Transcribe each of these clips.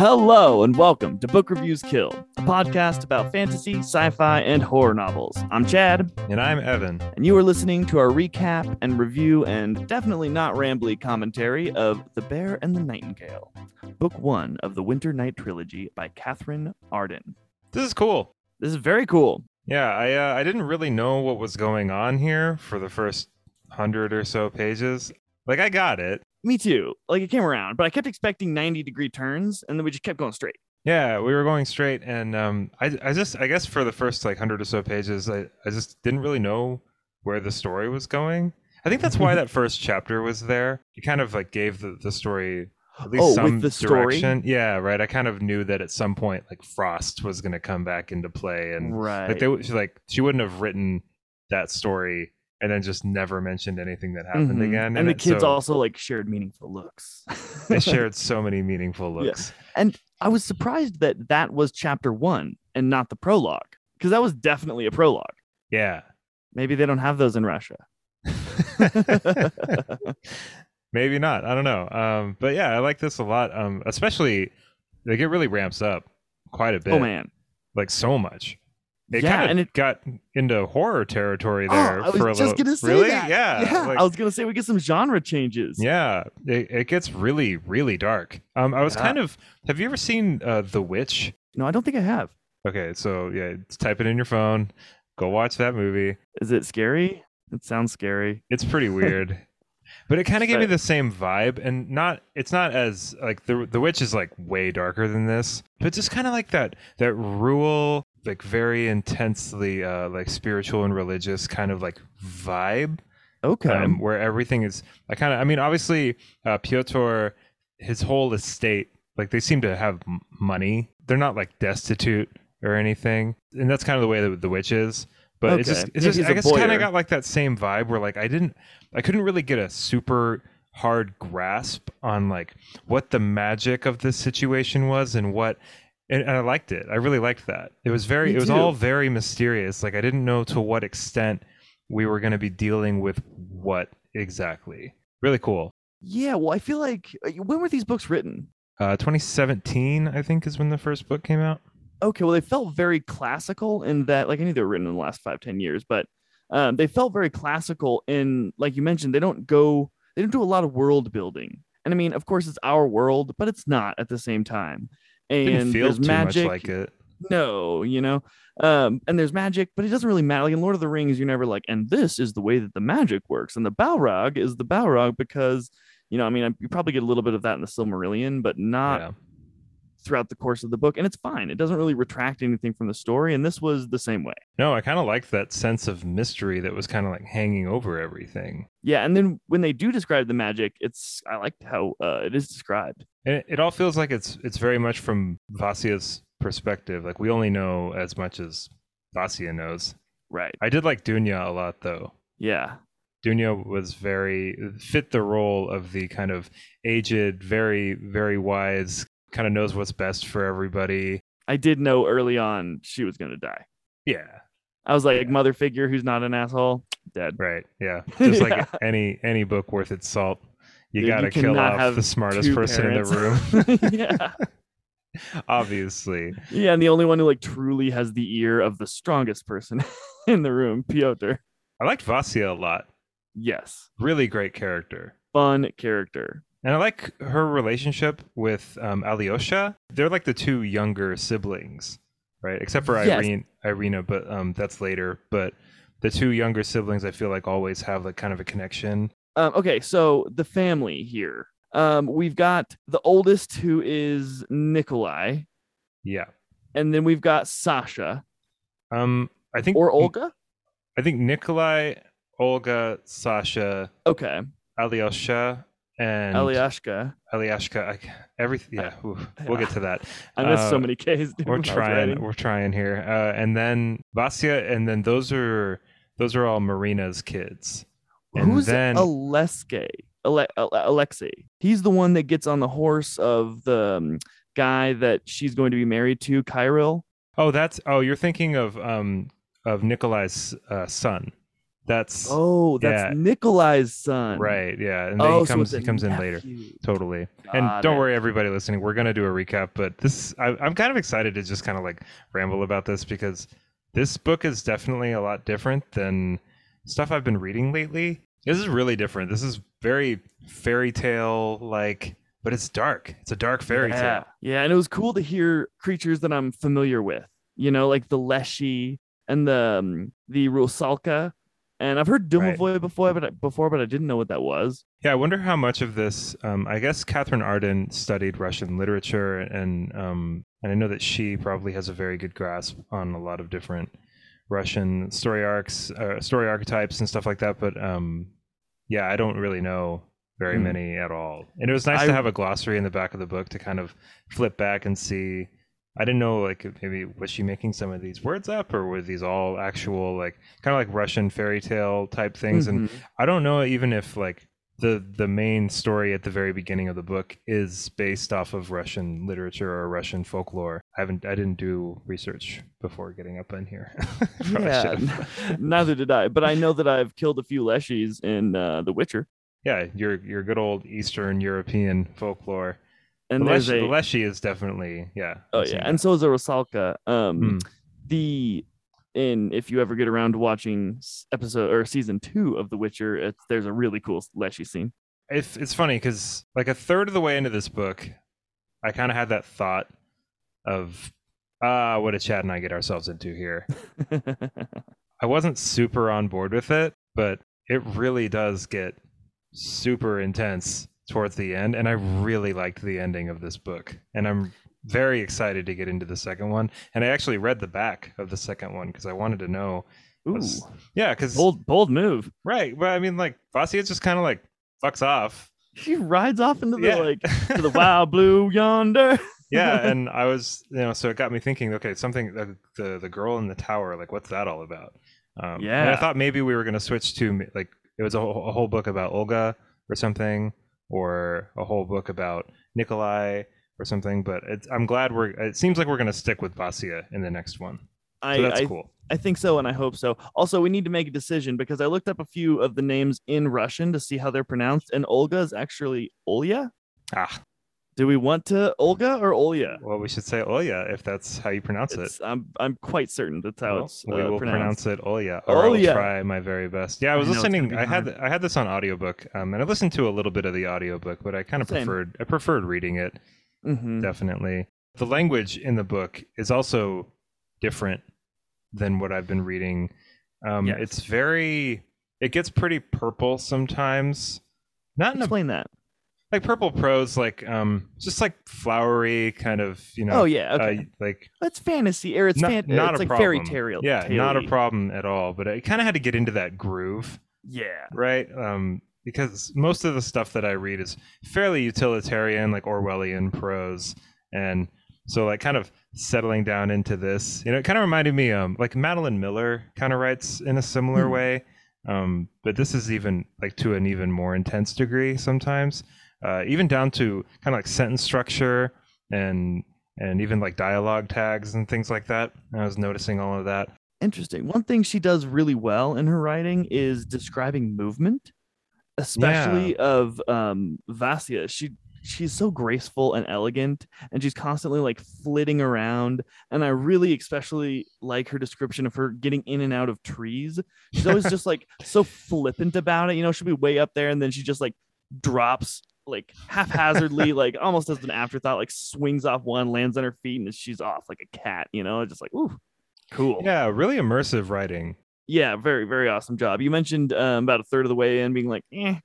Hello and welcome to Book Reviews Kill, a podcast about fantasy, sci-fi, and horror novels. I'm Chad, And I'm Evan. and you are listening to our recap and review and definitely not rambly commentary of The Bear and the Nightingale, book one of the Winternight trilogy by Katherine Arden. This is cool. This is very cool. Yeah, I uh, I didn't really know what was going on here for the first hundred or so pages. Like I got it. Me too. Like it came around, but I kept expecting 90 degree turns, and then we just kept going straight. Yeah, we were going straight, and um, I I just I guess for the first like hundred or so pages, I I just didn't really know where the story was going. I think that's why that first chapter was there. It kind of like gave the the story at least Oh, some direction. Yeah, right. I kind of knew that at some point like Frost was going to come back into play, and Right. like they she, like she wouldn't have written that story and then just never mentioned anything that happened Mhm. again. And the it, kids so also like shared meaningful looks. they shared so many meaningful Yeah. And I was surprised that that was chapter one and not the prologue, because that was definitely a prologue. Yeah. Maybe they don't have those in Russia. Maybe not. I don't know. Um, but yeah, I like this a lot. Um, especially like it really ramps up quite a bit. oh man. Like so much. It Yeah, kind and of it- got into horror territory Oh, there I was for a just little. gonna say really? that. Yeah. yeah. like- I was gonna say we get some genre changes. yeah. It, it gets really, really dark. Um, I was Yeah. kind of. Have you ever seen uh, The Witch? No, I don't think I have. Okay, so yeah, type it in your phone. Go watch that movie. Is it scary? It sounds scary. It's pretty weird. but it kind of gave me the same vibe and not it's not as like the the witch is like way darker than this, but just kind of like that that rural like very intensely uh like spiritual and religious kind of like vibe Okay. um, where everything is I kind of I mean obviously uh Pyotr his whole estate like they seem to have m- money. They're not like destitute or anything. And that's kind of the way that the witch is. But it's just Okay. it's Yeah, just I guess kind of got like that same vibe where like I didn't I couldn't really get a super hard grasp on like what the magic of this situation was and what and, and I liked it. I really liked that. It was very Me it was too. all very mysterious. Like I didn't know to what extent we were going to be dealing with what exactly. Really cool. yeah. Well, I feel like uh, when were these books written? Uh 2017 I think is when the first book came out. okay well they felt very classical in that like i knew they were written in the last five ten years but um, they felt very classical in like you mentioned they don't go they don't do a lot of world building and i mean of course it's our world but it's not at the same time and there's magic much like it. no you know um and there's magic but it doesn't really matter like in lord of the rings you're never like and this is the way that the magic works and the balrog is the balrog because you know i mean you probably get a little bit of that in the silmarillion but not Yeah. Throughout the course of the book and it's fine it doesn't really retract anything from the story and this was the same way No, I kind of liked that sense of mystery that was kind of like hanging over everything. yeah and then when they do describe the magic it's i liked how uh, it is described And it, it all feels like it's it's very much from Vasia's perspective. Like we only know as much as Vasia knows. right I did like Dunya a lot though. yeah Dunya was very fit the role of the kind of aged, very very wise, kind of knows what's best for everybody. i did know early on she was going to die Yeah, i was like mother figure who's not an asshole dead right. Yeah, just like Yeah. any any book worth its salt. You got to kill off the smartest person in the room. yeah Obviously. yeah and the only one who like truly has the ear of the strongest person in the room piotr I liked Vasia a lot. yes Really great character. fun character And I like her relationship with um, Alyosha. They're like the two younger siblings, right? Except for Yes. Irene, Irina, but um, that's later. But the two younger siblings, I feel like always have like kind of a connection. Um, okay, so the family here. Um, we've got the oldest who is Nikolai, Yeah. and then we've got Sasha Um, I think or Olga. I think Nikolai, Olga, Sasha, Okay, Alyosha, and Alyashka. Alyashka. I, every yeah, ooh, we'll get to that. I missed so Uh, many K's. Dude, we're when I was trying we're trying here uh, and then Vasia and then those are those are all Marina's kids and Who's then Alexei? Ale- Ale- Alexei. He's the one that gets on the horse of the um, guy that she's going to be married to, Kyril. oh that's oh you're thinking of um of Nikolai's uh, son That's Oh, that's Yeah. Nikolai's son. right. Yeah, and then Oh, he comes a he comes in later. nephew. Totally. and Got don't it. worry, everybody listening, we're gonna do a recap. But this, I, I'm kind of excited to just kind of like ramble about this because this book is definitely a lot different than stuff I've been reading lately. This is really different. This is very fairy tale like, but it's dark. It's a dark fairy yeah. tale. Yeah, and it was cool to hear creatures that I'm familiar with. You know, like the Leshy and the um, the Rusalka. And I've heard Right. Domovoy before, but I, before, but I didn't know what that was. Yeah, I wonder how much of this. Um, I guess Katherine Arden studied Russian literature, and um, and I know that she probably has a very good grasp on a lot of different Russian story arcs, uh, story archetypes, and stuff like that. But um, yeah, I don't really know very Hmm. many at all. And it was nice I- to have a glossary in the back of the book to kind of flip back and see. I didn't know like maybe was she making some of these words up, or were these all actual like kind of like Russian fairy tale type things? And Mhm. I don't know even if like the the main story at the very beginning of the book is based off of Russian literature or Russian folklore. I haven't I didn't do research before getting up in here. Yeah, neither did I. But I know that I've killed a few Leshies in uh, The Witcher. yeah, your your good old Eastern European folklore. And the, there's Leshy, a Leshy is definitely yeah. oh yeah, that. and so is a Rusalka. Um, Hmm. the in if you ever get around to watching episode or season two of The Witcher, it's, there's a really cool Leshy scene. it's it's funny because like a third of the way into this book, I kind of had that thought of ah, what did Chad and I get ourselves into here? I wasn't super on board with it, but it really does get super intense towards the end, and I really liked the ending of this book, and I'm very excited to get into the second one. And I actually read the back of the second one because I wanted to know. Ooh, what's- Yeah, because bold bold move. right, but I mean, like Vasya just kind of like fucks off. She rides off into the Yeah. like to the wild blue yonder. yeah, and I was, you know, so it got me thinking. Okay, something the the, the girl in the tower, like, what's that all about? Um, and I thought maybe we were gonna switch to like it was a a whole book about Olga or something, or a whole book about Nikolai or something. But it's, I'm glad we're. It seems like we're gonna stick with Vasya in the next one. So that's I cool. I think so, and I hope so. Also, we need to make a decision because I looked up a few of the names in Russian to see how they're pronounced, and Olga is actually Olya. Ah, Do we want to Olga or Olya? well, we should say Olya if that's how you pronounce it. I'm I'm quite certain that's how Well, it's we uh, will pronounced. pronounce it Olya, or I'll Olya. try my very best. Yeah, I was I know it's gonna listening. be I had. I had this on audiobook, um, and I listened to a little bit of the audiobook, but I kind of Same. preferred I preferred reading it. Mhm. Definitely, the language in the book is also different than what I've been reading. Um, Yes. It's very it gets pretty purple sometimes. Not in a Explain that. Like purple prose, like um, just like flowery kind of you know. Oh yeah, okay. uh, like It's fantasy or it's not, fan- not it's a like problem. fairy tale. Yeah, not a problem at all. But I kind of had to get into that groove, Yeah. right? Um, because most of the stuff that I read is fairly utilitarian, like Orwellian prose, and so like kind of settling down into this, you know, it kind of reminded me, um, like Madeline Miller kind of writes in a similar Hmm. way, um, but this is even like to an even more intense degree sometimes, uh, even down to kind of like sentence structure and and even like dialogue tags and things like that. I was noticing all of that. Interesting. One thing she does really well in her writing is describing movement, especially of um Vasya. She she's so graceful and elegant and she's constantly like flitting around and I really especially like her description of her getting in and out of trees. She's always just like so flippant about it. You know, she'll be way up there and then she just like drops like haphazardly, like almost as an afterthought, like swings off one, lands on her feet, and she's off like a cat, you know, just like, ooh, cool. Yeah, really immersive writing. Yeah, very, very awesome job. You mentioned um, about a third of the way in being like, eh.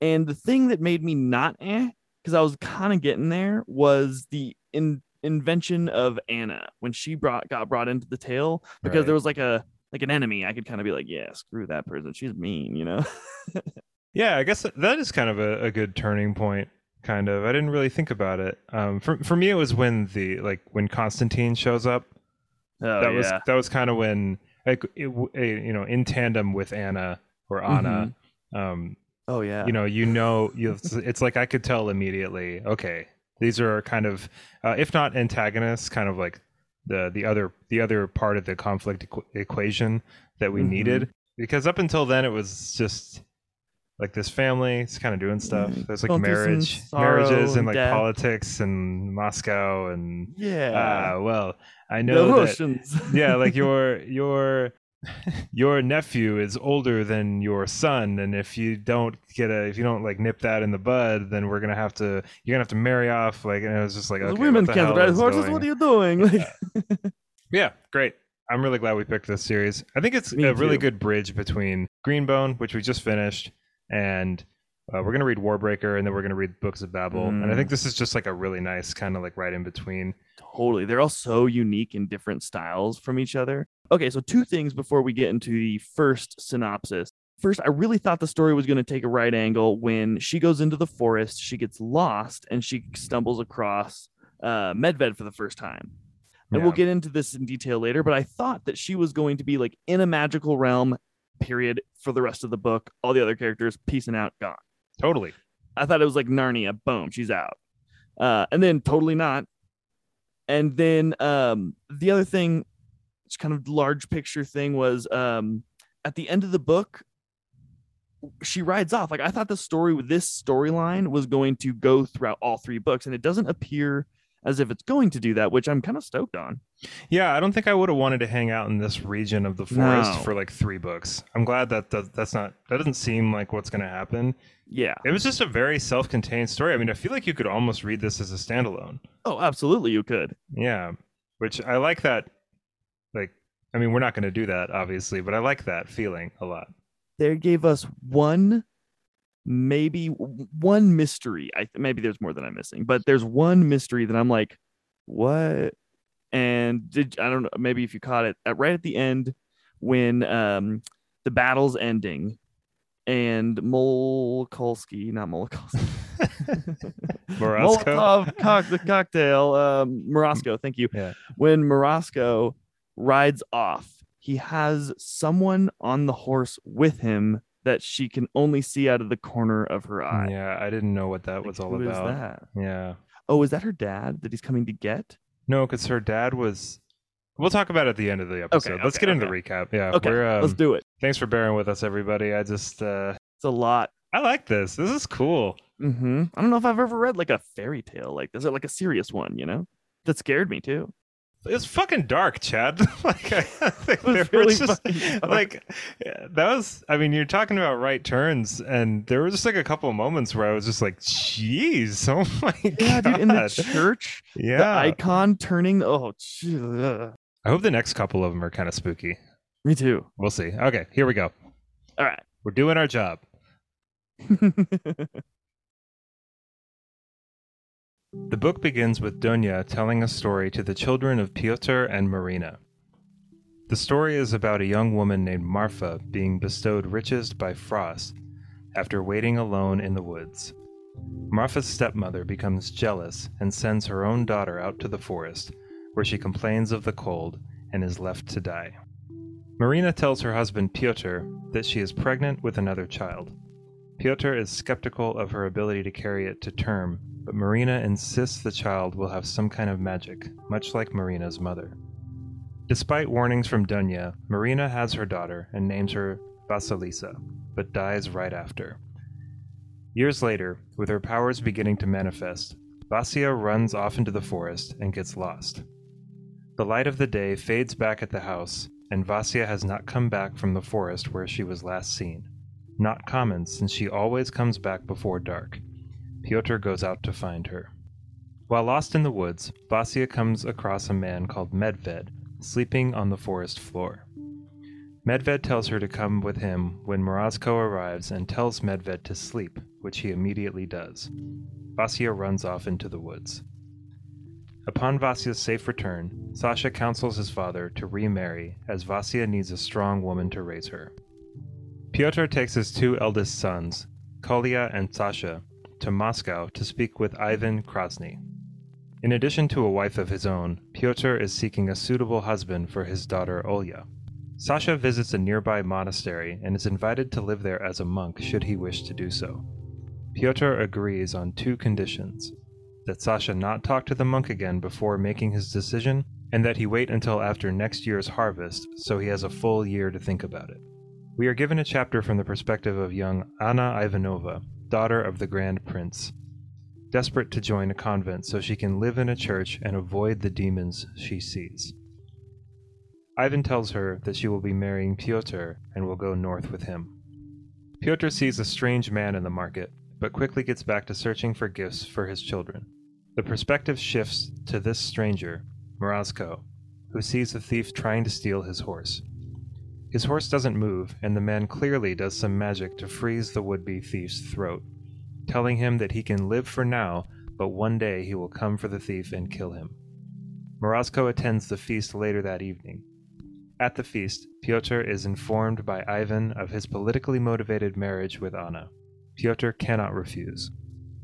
And the thing that made me not eh, because I was kind of getting there, was the in- invention of Anna when she brought got brought into the tale because Right. there was like a like an enemy. I could kind of be like, yeah, screw that person. She's mean, you know. Yeah, I guess that- is kind of a, a good turning point. Kind of. I didn't really think about it. Um, for for me, it was when the like when Constantine shows up. Oh that was that was kind of when like it, you know in tandem with Anna or Anna. Um, Oh yeah. you know, you know, you it's, like I could tell immediately. Okay, these are kind of, uh, if not antagonists, kind of like the the other the other part of the conflict equ- equation that we Mhm. needed. because up until then it was just like this family it's kind of doing stuff there's like going marriage sorrow marriages and and like death. politics and moscow and Yeah. uh, well i the know that yeah like your your your nephew is older than your son and if you don't get a if you don't like nip that in the bud then we're gonna have to you're gonna have to marry off like and it was just like The okay, women can't hell ride horses. going- What are you doing? Like, yeah great i'm really glad we picked this series i think it's Me a really good bridge between greenbone which we just finished and uh, we're gonna read warbreaker and then we're gonna read books of babel and i Mm. think this is just like a really nice kind of like right in between totally. They're all so unique in different styles from each other. Okay, so two things before we get into the first synopsis. First, I really thought the story was going to take a right angle when she goes into the forest, she gets lost, and she stumbles across uh, Medved for the first time. And we'll get into this in detail later, but I thought that she was going to be like in a magical realm, period, for the rest of the book. All the other characters peacing out, gone. totally I thought it was like Narnia, boom, she's out. Uh, and then totally not. And then um, the other thing, it's kind of large picture thing was um, at the end of the book, she rides off. Like I thought the story with this storyline was going to go throughout all three books, and it doesn't appear as if it's going to do that, which I'm kind of stoked on. Yeah, I don't think I would have wanted to hang out in this region of the forest No. for like three books. I'm glad that, that that's not that doesn't seem like what's going to happen. Yeah. It was just a very self-contained story. I mean, I feel like you could almost read this as a standalone. Oh, absolutely, you could. Yeah, which I like that. Like, I mean, we're not going to do that obviously, but I like that feeling a lot. they gave us one maybe one mystery i maybe there's more than i'm missing but there's one mystery that i'm like what and did i don't know maybe if you caught it at, right at the end when um the battle's ending and Molkolsky, not Molkolsky? Molotov cock, the cocktail, um, Morozko, thank you. Yeah. When Morozko rides off, he has someone on the horse with him that she can only see out of the corner of her eye. Yeah, I didn't know what that Like, was all about. who is that? Yeah. Oh, is that her dad that he's coming to get? No, because her dad was. We'll talk about it at the end of the episode. Okay, Let's okay, get into okay. the recap. Yeah, Okay, we're, um, let's do it. Thanks for bearing with us, everybody. I just, uh, It's a lot. I like this. This is cool. Mm-hmm. I don't know if I've ever read like a fairy tale like this, or like a serious one. You know, that scared me too. It's fucking dark, Chad. like, I think was really was just like yeah, that was. I mean, you're talking about right turns, and there were just like a couple of moments where I was just like, "Jeez, oh my Yeah, god!" dude, in the church, the yeah, icon turning. Oh, gee, ugh. I hope the next couple of them are kind of spooky. me too. We'll see. Okay, here we go. All right. We're doing our job. The book begins with Dunya telling a story to the children of Piotr and Marina. The story is about a young woman named Marfa being bestowed riches by Frost after waiting alone in the woods. Marfa's stepmother becomes jealous and sends her own daughter out to the forest, where she complains of the cold and is left to die. Marina tells her husband Piotr that she is pregnant with another child. Piotr is skeptical of her ability to carry it to term, but Marina insists the child will have some kind of magic, much like Marina's mother. Despite warnings from Dunya, Marina has her daughter and names her Vasilisa, but dies right after. Years later, with her powers beginning to manifest, Vasia runs off into the forest and gets lost. The light of the day fades back at the house, and Vasia has not come back from the forest where she was last seen. Not common since she always comes back before dark. Pyotr goes out to find her. While lost in the woods, Vasia comes across a man called Medved, sleeping on the forest floor. Medved tells her to come with him when Morozko arrives and tells Medved to sleep, which he immediately does. Vasya runs off into the woods. Upon Vasya's safe return, Sasha counsels his father to remarry, as Vasya needs a strong woman to raise her. Pyotr takes his two eldest sons, Kolya and Sasha, to Moscow to speak with Ivan Krasny. In addition to a wife of his own, Pyotr is seeking a suitable husband for his daughter Olya. Sasha visits a nearby monastery and is invited to live there as a monk should he wish to do so. Pyotr agrees on two conditions that Sasha not talk to the monk again before making his decision, and that he wait until after next year's harvest so he has a full year to think about it. We are given a chapter from the perspective of young Anna Ivanova, daughter of the Grand Prince, desperate to join a convent so she can live in a church and avoid the demons she sees. Ivan tells her that she will be marrying Pyotr and will go north with him. Pyotr sees a strange man in the market, but quickly gets back to searching for gifts for his children. The perspective shifts to this stranger, Morozko, who sees the thief trying to steal his horse. His horse doesn't move, and the man clearly does some magic to freeze the would be thief's throat, telling him that he can live for now, but one day he will come for the thief and kill him. Morozko attends the feast later that evening. At the feast, Pyotr is informed by Ivan of his politically motivated marriage with Anna. Pyotr cannot refuse.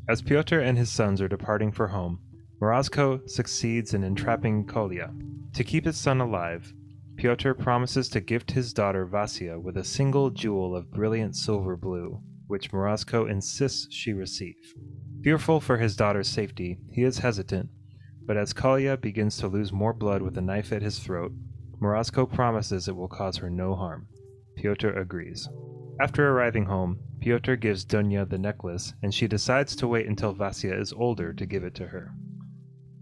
As Pyotr and his sons are departing for home, Morozko succeeds in entrapping Kolya. To keep his son alive, Pyotr promises to gift his daughter Vasya with a single jewel of brilliant silver blue, which Morozko insists she receive. Fearful for his daughter's safety, he is hesitant, but as Kolya begins to lose more blood with a knife at his throat, Morozko promises it will cause her no harm. Pyotr agrees. After arriving home, Pyotr gives Dunya the necklace, and she decides to wait until Vasya is older to give it to her.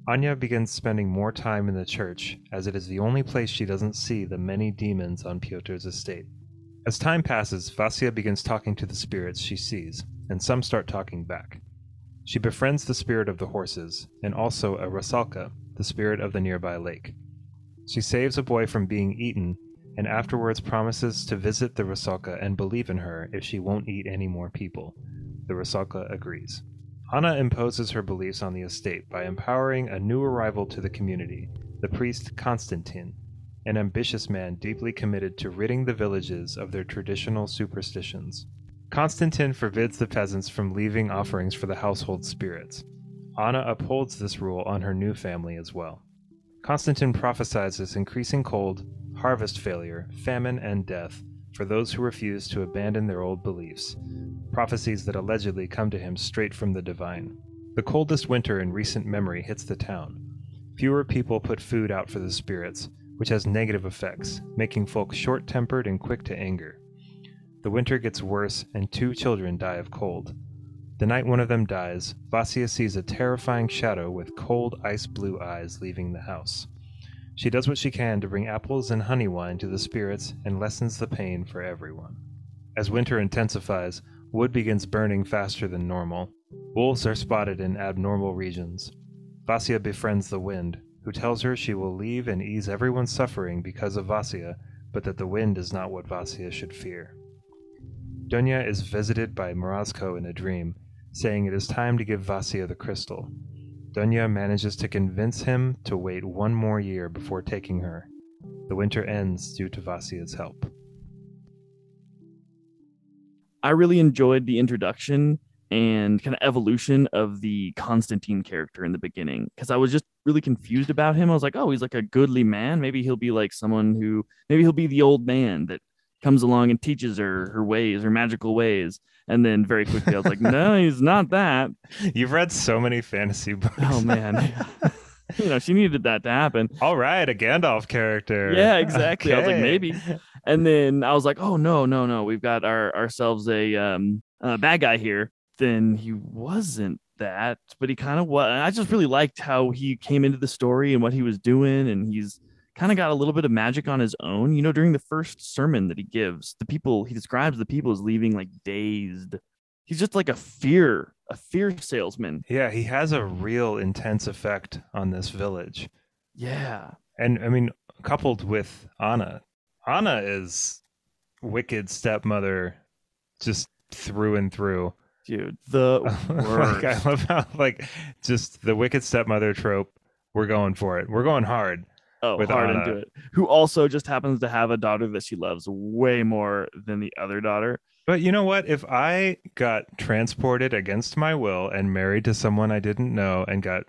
Anya begins spending more time in the church, as it is the only place she doesn't see the many demons on Pyotr's estate. As time passes, Vasya begins talking to the spirits she sees, and some start talking back. She befriends the spirit of the horses, and also a Rusalka, the spirit of the nearby lake. She saves a boy from being eaten, and afterwards promises to visit the Rusalka and believe in her if she won't eat any more people. The Rusalka agrees. Anna imposes her beliefs on the estate by empowering a new arrival to the community, the priest Konstantin, an ambitious man deeply committed to ridding the villages of their traditional superstitions. Konstantin forbids the peasants from leaving offerings for the household spirits. Anna upholds this rule on her new family as well. Konstantin prophesies increasing cold, harvest failure, famine, and death for those who refuse to abandon their old beliefs, prophecies that allegedly come to him straight from the divine. The coldest winter in recent memory hits the town. Fewer people put food out for the spirits, which has negative effects, making folk short tempered and quick to anger. The winter gets worse, and two children die of cold. The night one of them dies, Vasya sees a terrifying shadow with cold ice blue eyes leaving the house. She does what she can to bring apples and honey wine to the spirits and lessens the pain for everyone. As winter intensifies, wood begins burning faster than normal. Wolves are spotted in abnormal regions. Vasya befriends the wind, who tells her she will leave and ease everyone's suffering because of Vasya, but that the wind is not what Vasya should fear. Dunya is visited by Morozko in a dream, saying it is time to give Vasya the crystal. Dunya manages to convince him to wait one more year before taking her. The winter ends due to Vasya's help. I really enjoyed the introduction and kind of evolution of the Constantine character in the beginning because I was just really confused about him. I was like, oh, he's like a goodly man. Maybe he'll be like someone who, maybe he'll be the old man that comes along and teaches her her ways, her magical ways. And then very quickly, I was like, no, he's not that. You've read so many fantasy books. Oh, man. you know, she needed that to happen. All right, a Gandalf character. Yeah, exactly. Okay. I was like, maybe. And then I was like, oh, no, no, no. We've got our ourselves a um a bad guy here. Then he wasn't that, but he kind of was. I just really liked how he came into the story and what he was doing. And he's kind of got a little bit of magic on his own. You know, during the first sermon that he gives, the people he describes the people as leaving like dazed. He's just like a fear, a fear salesman. Yeah, he has a real intense effect on this village. Yeah. And I mean, coupled with Anna, Anna is wicked stepmother just through and through. Dude, the like, I love how, like, just the wicked stepmother trope. We're going for it. We're going hard. Oh, with hard Anna. into it. Who also just happens to have a daughter that she loves way more than the other daughter. But you know what? If I got transported against my will and married to someone I didn't know and got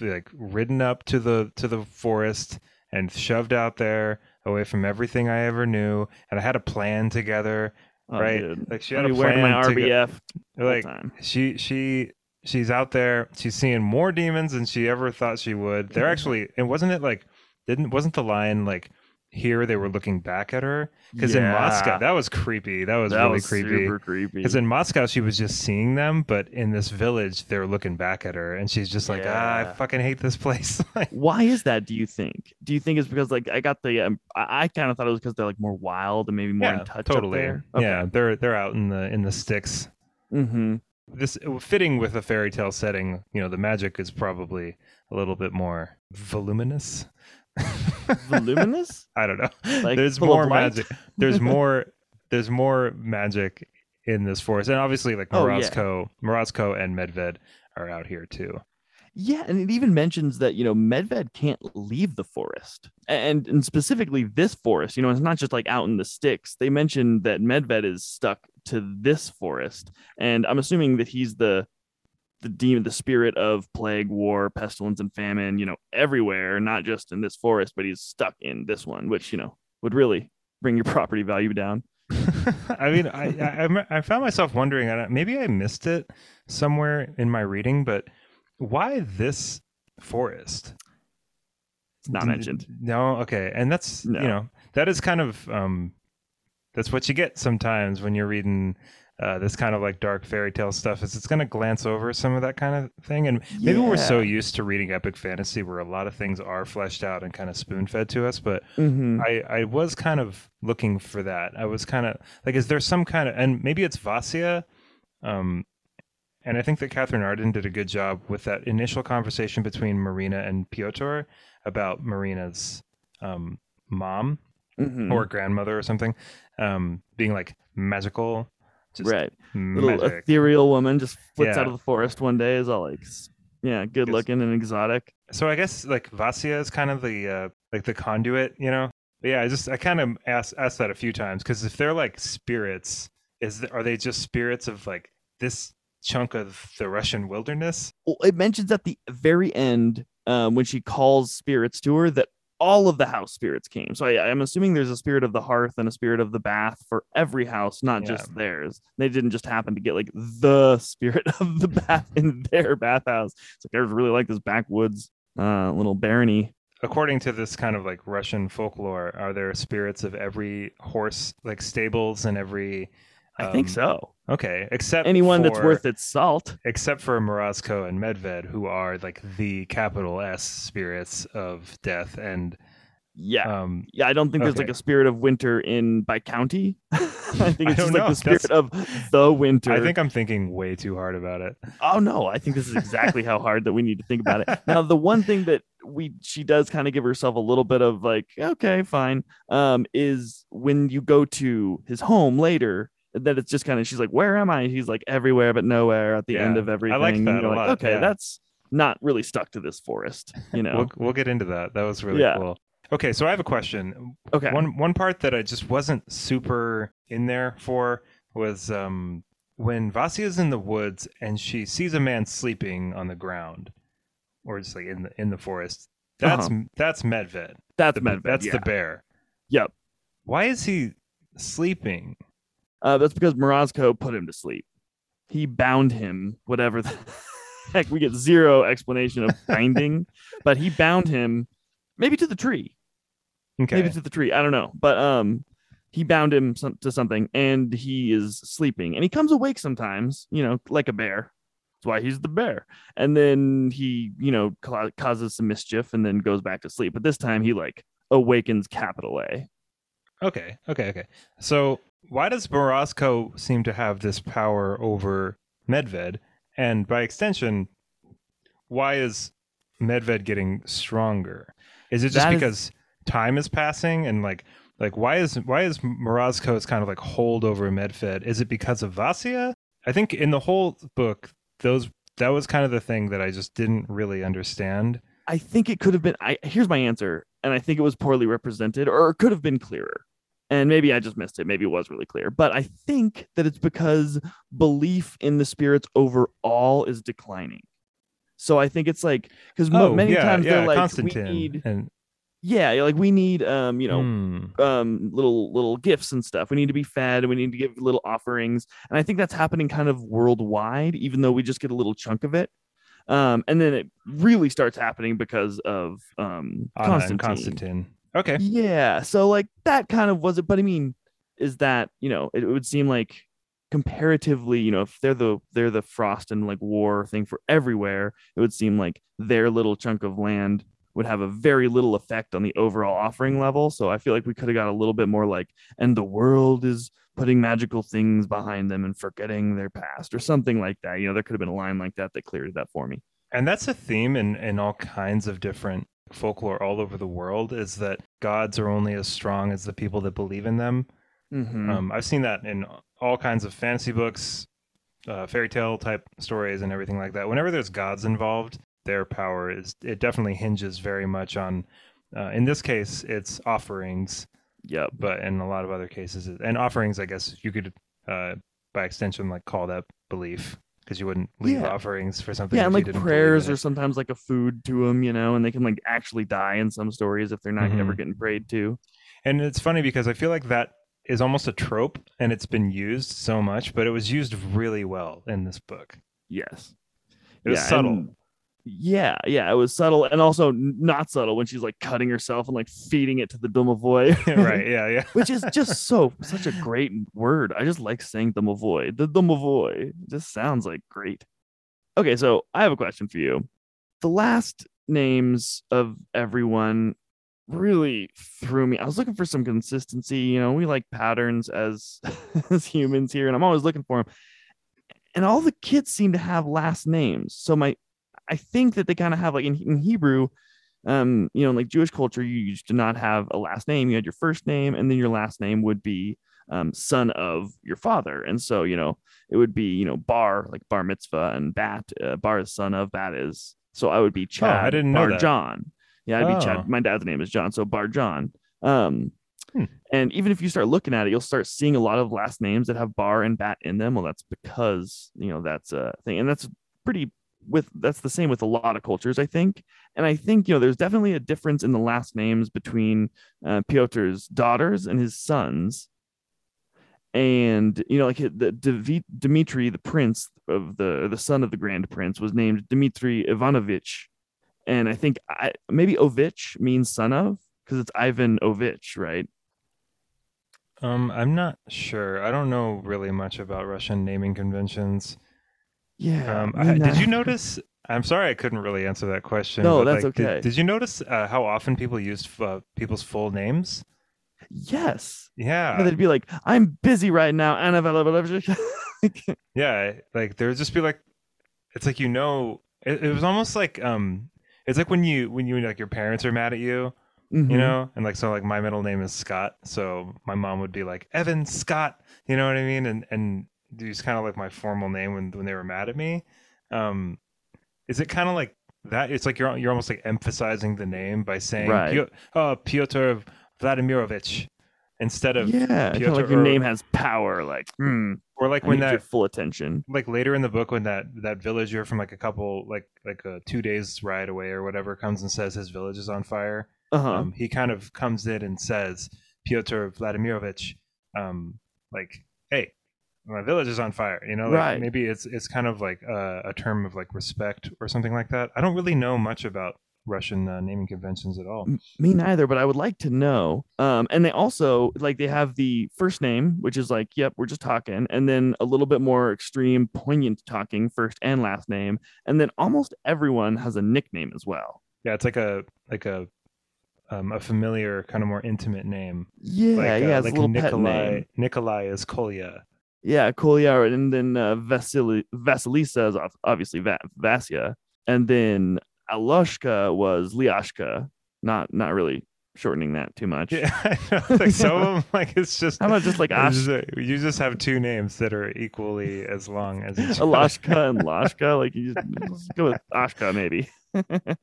like ridden up to the to the forest and shoved out there away from everything I ever knew, and I had a plan together, Oh, right? dude. Like she I'd had a be wearing plan my go- RBF all like she she she's out there. She's seeing more demons than she ever thought she would. They're actually, and wasn't it like didn't wasn't the line like here they were looking back at her because in Moscow that was creepy. That was that really was creepy. super creepy. Because in Moscow she was just seeing them, but in this village they're looking back at her, and she's just like, ah, I fucking hate this place. Why is that? Do you think? Do you think it's because like I got the um, I, I kind of thought it was because they're like more wild and maybe more yeah, in touch totally. there. Yeah, they're they're out in the in the sticks. Mm-hmm. This fitting with a fairy tale setting. You know, the magic is probably a little bit more voluminous. Voluminous? I don't know. Like there's more magic. There's more. There's more magic in this forest, and obviously, like Oh, yeah. Morozko, Morozko and Medved are out here too. Yeah, and it even mentions that you know Medved can't leave the forest, and and specifically this forest. You know, it's not just like out in the sticks. They mentioned that Medved is stuck to this forest, and I'm assuming that he's the the demon, the spirit of plague, war, pestilence, and famine. You know, everywhere, not just in this forest, but he's stuck in this one, which you know would really bring your property value down. I mean, I, I I'm- found myself wondering. I don't- Maybe I missed it somewhere in my reading, but why this forest? It's not mentioned. No, okay, and that's No. you know that is kind of um, that's what you get sometimes when you're reading uh, this kind of like dark fairy tale stuff. Is it's going to glance over some of that kind of thing, and maybe we're so used to reading epic fantasy where a lot of things are fleshed out and kind of spoon fed to us, but Mhm. I, I was kind of looking for that. I was kind of like, is there some kind of, and maybe it's Vasya. Um, and I think that Katherine Arden did a good job with that initial conversation between Marina and Piotr about Marina's um, mom Mhm. or grandmother or something um, being like magical. Just right. little magic. ethereal woman just flits Yeah. out of the forest one day is all like yeah good looking and exotic so I guess like Vasya is kind of the uh, like the conduit, you know. But yeah, I just I kind of asked asked that a few times because if they're like spirits, is th- are they just spirits of like this chunk of the Russian wilderness? well, it mentions at the very end um, when she calls spirits to her that all of the house spirits came so I, i'm assuming there's a spirit of the hearth and a spirit of the bath for every house not Yeah. just theirs they didn't just happen to get like the spirit of the bath in their bathhouse it's like i really like this backwoods uh, little barony According to this kind of like Russian folklore, are there spirits of every horse like stables and every? i think um, so Okay, except anyone that's worth its salt except for Morozko and Medved, who are like the capital S spirits of death and yeah um Yeah, I don't think there's like a spirit of winter in by county. I think I it's just don't like the spirit That's- of the winter. I think I'm thinking way too hard about it. oh no, I think this is exactly how hard that we need to think about it. Now, the one thing that we she does kind of give herself a little bit of like, okay, fine, um, is when you go to his home later. That it's just kind of she's like, where am I? He's like everywhere but nowhere at the end Yeah, of I everything. like that a like, lot, okay, yeah. that's not really stuck to this forest, you know? We'll we'll get into that. That was really Yeah. cool. Okay, so I have a question. okay, One one part that I just wasn't super in there for was um when Vasya's in the woods and she sees a man sleeping on the ground or just like in the in the forest. That's that's Medved. that's The, Medved. that's yeah. the bear. Yep. Why is he sleeping? Uh, that's because Morozko put him to sleep. He bound him, whatever the heck. We get zero explanation of binding, but he bound him maybe to the tree, Okay. maybe to the tree. I don't know, but um, he bound him some, to something, and he is sleeping, and he comes awake sometimes, you know, like a bear. That's why he's the bear. And then he, you know, ca- causes some mischief, and then goes back to sleep. But this time he like awakens capital A. Okay, okay, okay. So why does Morozko seem to have this power over Medved? And by extension, why is Medved getting stronger? Is it just That is- because time is passing and like like why is why is Morozko's kind of like hold over Medved? Is it because of Vasya? I think in the whole book, those that was kind of the thing that I just didn't really understand. I think it could have been. I here's my answer, and I think it was poorly represented, or it could have been clearer. And maybe I just missed it. Maybe it was really clear, but I think that it's because belief in the spirits overall is declining. So I think it's like because oh, many yeah, times yeah, they're like, Constantine we need, and yeah, like we need, um, you know, Hmm. um little little gifts and stuff we need to be fed and we need to give little offerings and i think that's happening kind of worldwide even though we just get a little chunk of it um and then it really starts happening because of um Anna Constantine. Okay. Yeah. So like that kind of was it. But I mean, is that, you know, it, it would seem like comparatively, you know, if they're the they're the frost and like war thing for everywhere, it would seem like their little chunk of land would have a very little effect on the overall offering level. So I feel like we could have got a little bit more like, and the world is putting magical things behind them and forgetting their past or something like that. You know, there could have been a line like that that cleared that for me. And that's a theme in, in all kinds of different folklore all over the world is that gods are only as strong as the people that believe in them. Mm-hmm. Um, I've seen that in all kinds of fantasy books, uh, fairy tale type stories, and everything like that. Whenever there's gods involved, their power is it definitely hinges very much on. Uh, in this case, it's offerings. Yep. But in a lot of other cases, and offerings, I guess you could, uh, by extension, like call that belief because you wouldn't leave Yeah. offerings for something. Yeah, and like prayers are sometimes like a food to them, you know, and they can like actually die in some stories if they're not Mhm. ever getting prayed to. And it's funny because I feel like that is almost a trope and it's been used so much, but it was used really well in this book. Yes. It was Yeah, subtle. Yeah, yeah, it was subtle and also not subtle when she's like cutting herself and like feeding it to the domovoy. right. Yeah. Yeah. Which is just so such a great word. I just like saying domovoy. The domovoy just sounds like great. Okay, so I have a question for you. The last names of everyone really threw me. I was looking for some consistency. You know, we like patterns as as humans here, and I'm always looking for them. And all the kids seem to have last names. So my, I think that they kind of have like in, in Hebrew, um, you know, in like Jewish culture, you used to not have a last name. You had your first name, and then your last name would be um, son of your father. And so, you know, it would be, you know, Bar, like Bar Mitzvah, and Bat. Uh, bar is son of, Bat is. So I would be Chad. I didn't know Bar that. John. Yeah, I'd be Oh. Chad. My dad's name is John, so Bar John. Um, Hmm. and even if you start looking at it, you'll start seeing a lot of last names that have bar and bat in them. Well, that's because you know that's a thing, and that's pretty with that's the same with a lot of cultures, I think. And I think you know there's definitely a difference in the last names between uh, Piotr's daughters and his sons. And you know, like the Dmitri, the prince of the the son of the grand prince, was named Dmitri Ivanovich, and I think I, maybe Ovich means son of because it's Ivan Ovich, right? Um, I'm not sure. I don't know really much about Russian naming conventions. Yeah. Um, I, did you notice? I'm sorry, I couldn't really answer that question. No, but, that's like, did- okay. Did, you notice uh, how often people used uh, people's full names? Yes. Yeah, Yeah, they'd be like, "I'm busy right now," Anna Vela- yeah. Like there would just be like, it's like you know, it, it was almost like um, it's like when you when you like your parents are mad at you, Mhm. you know, and like so like my middle name is Scott, so my mom would be like Evan Scott, you know what I mean, and and use kind of like my formal name when when they were mad at me. Um, is it kind of like that? It's like you're you're almost like emphasizing the name by saying Right. Oh, Pyotr Vladimirovich instead of yeah, Piotr like your or- name has power. Like, hmm, or like I when that full attention. like later in the book when that that villager from like a couple like like a two days ride away or whatever comes and says his village is on fire Uh huh. um, he kind of comes in and says Pyotr Vladimirovich um like my village is on fire you know like Right. maybe it's it's kind of like a, a term of like respect or something like that i don't really know much about russian uh, naming conventions at all Me neither, but I would like to know. Um, and they also like they have the first name, which is like, yep, we're just talking, and then a little bit more extreme, poignant talking, first and last name, and then almost everyone has a nickname as well. yeah it's like a like a um, a familiar kind of more intimate name Yeah, like, yeah, uh, like a little pet nikolai name. nikolai is kolya Yeah, Kolya, and then uh, Vasily Vasilisa is obviously Va- Vasya, and then Aloshka was Lyashka. Not not really shortening that too much. Yeah, I know. Like some of them, like it's just. How about just like Ash- just, you just have two names that are equally as long as each. Alashka and Lashka. Like you just let's go with Ashka maybe. but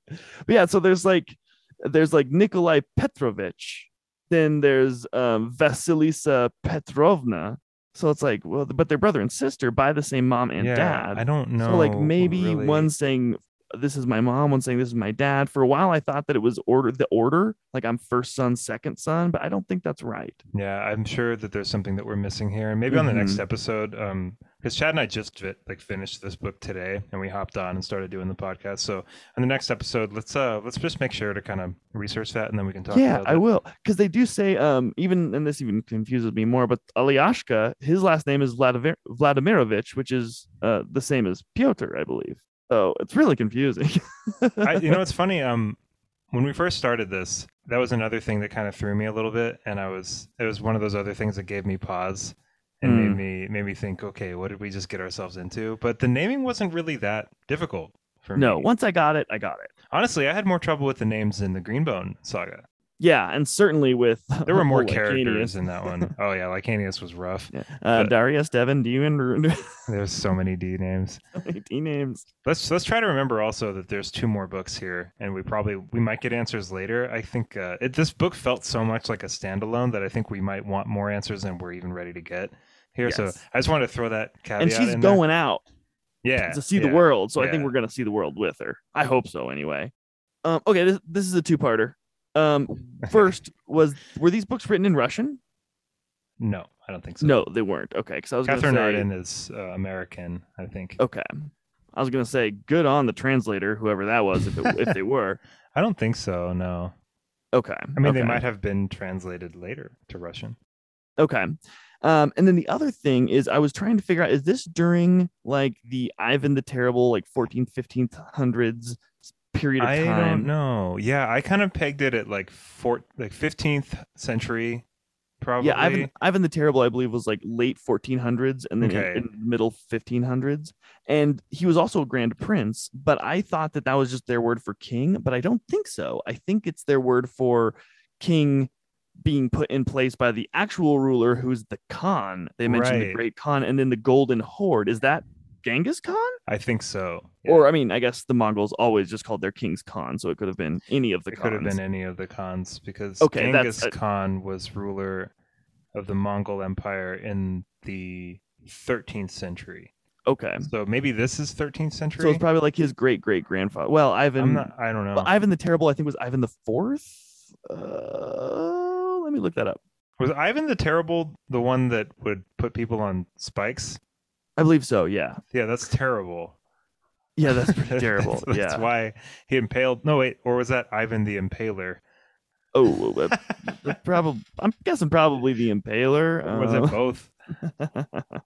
yeah, so there's like there's like Nikolai Petrovich. Then there's um, Vasilisa Petrovna. So it's like, well, but they're brother and sister by the same mom and yeah, dad. I don't know. So like maybe really. one's saying this is my mom, one's saying this is my dad. For a while, I thought that it was order the order, like I'm first son, second son, but I don't think that's right. Yeah, I'm sure that there's something that we're missing here, and maybe on the next Mhm. episode, um, because Chad and I just like finished this book today, and we hopped on and started doing the podcast. So on the next episode, let's uh let's just make sure to kind of research that, and then we can talk. yeah, I will, because they do say um even and this even confuses me more, but Alyashka, his last name is Vladimir Vladimirovich, which is uh the same as Pyotr, I believe. So it's really confusing. I, you know, it's funny. Um, when we first started this, that was another thing that kind of threw me a little bit, and I was it was one of those other things that gave me pause and Mm. made me made me think, okay, what did we just get ourselves into? But the naming wasn't really that difficult for no, me. No, once I got it, I got it. Honestly, I had more trouble with the names in the Greenbone saga. Yeah, and certainly with There were more characters in that one. Oh yeah, Lycanius was rough. Yeah. Uh, Darius, Devin, Demon, There's so many D names. D names. Let's let's try to remember also that there's two more books here, and we probably we might get answers later. I think uh, it, this book felt so much like a standalone that I think we might want more answers than we're even ready to get here. So I just wanted to throw that caveat. And she's in there. going out yeah to see the world, so I think we're gonna see the world with her. I hope so, anyway. Um, okay, this, this is a two-parter. Um, first was were these books written in Russian? No, I don't think so. No, they weren't. Okay, because I was Katherine say, Arden is uh, American, I think. Okay, I was gonna say good on the translator, whoever that was, if it, if they were. I don't think so. No, Okay, I mean they might have been translated later to Russian. Okay. Um, and then the other thing is I was trying to figure out is this during like the Ivan the Terrible, like 14th, 15th hundreds period of I time? don't know. Yeah, I kind of pegged it at like four, like 15th century, probably. Yeah, Ivan Ivan the Terrible, I believe, was like late 1400s and then Okay. in, middle 1500s. And he was also a grand prince, but I thought that that was just their word for king, but I don't think so. I think it's their word for king being put in place by the actual ruler, who's the Khan. They mentioned the Great Khan, and then the Golden Horde. Is that Genghis Khan? I think so. Yeah. Or I mean, I guess the Mongols always just called their kings Khan, so it could have been any of the it could have been any of the Khans because Okay, Genghis Khan was ruler of the Mongol Empire in the 13th century. Okay, So maybe this is 13th century. so it's probably like his great great grandfather. Well, Ivan. Not. I don't know. Well, Ivan the Terrible, I think was Ivan the Fourth. Uh, let me look that up. was Ivan the Terrible the one that would put people on spikes? I believe so. Yeah, Yeah, that's terrible. yeah, that's pretty terrible. that's, yeah. that's why he impaled. No, wait, or was that Ivan the Impaler? Oh, uh, probably. I'm guessing probably the Impaler. Or was it both?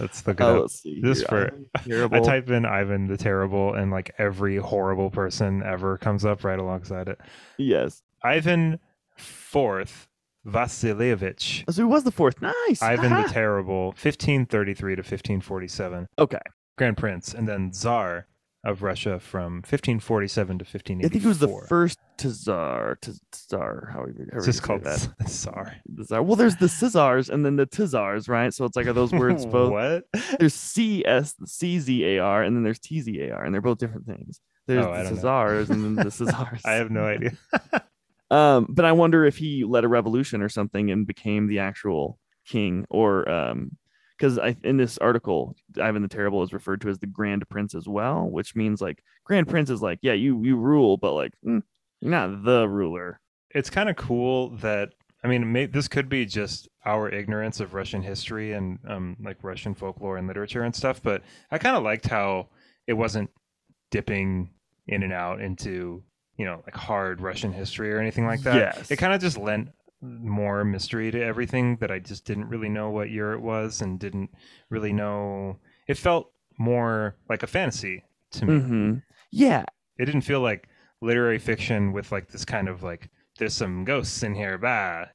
Let's look it oh, see. Just here. for- the Terrible. I type in Ivan the Terrible, and like every horrible person ever comes up right alongside it. yes. Ivan Fourth Vasilievich. Oh, so he was the fourth. Nice. Ivan the Terrible, 1533 to 1547. Okay. Grand Prince, and then Tsar of Russia from 1547 to 1584. I think he was the first Tsar. Tsar. It's you just called that. Tsar. The Tsar. Well, there's the Caesars and then the Tizars, right? So it's like are those words both? what? There's C S C Z A R and then there's T Z A R, and they're both different things. There's Oh, the. Caesars and then the Caesars. I have no idea. Um, but I wonder if he led a revolution or something and became the actual king, or um, because I in this article, Ivan the Terrible is referred to as the Grand Prince as well, which means like Grand Prince is like, yeah, you you rule, but like mm, you're not the ruler. It's kind of cool that I mean, may, this could be just our ignorance of Russian history and um, like Russian folklore and literature and stuff. But I kind of liked how it wasn't dipping in and out into you know like hard Russian history or anything like that. Yes. It kind of just lent more mystery to everything that I just didn't really know what year it was and didn't really know. It felt more like a fantasy to me. hmm Yeah, It didn't feel like literary fiction with like this kind of like there's some ghosts in here, bah.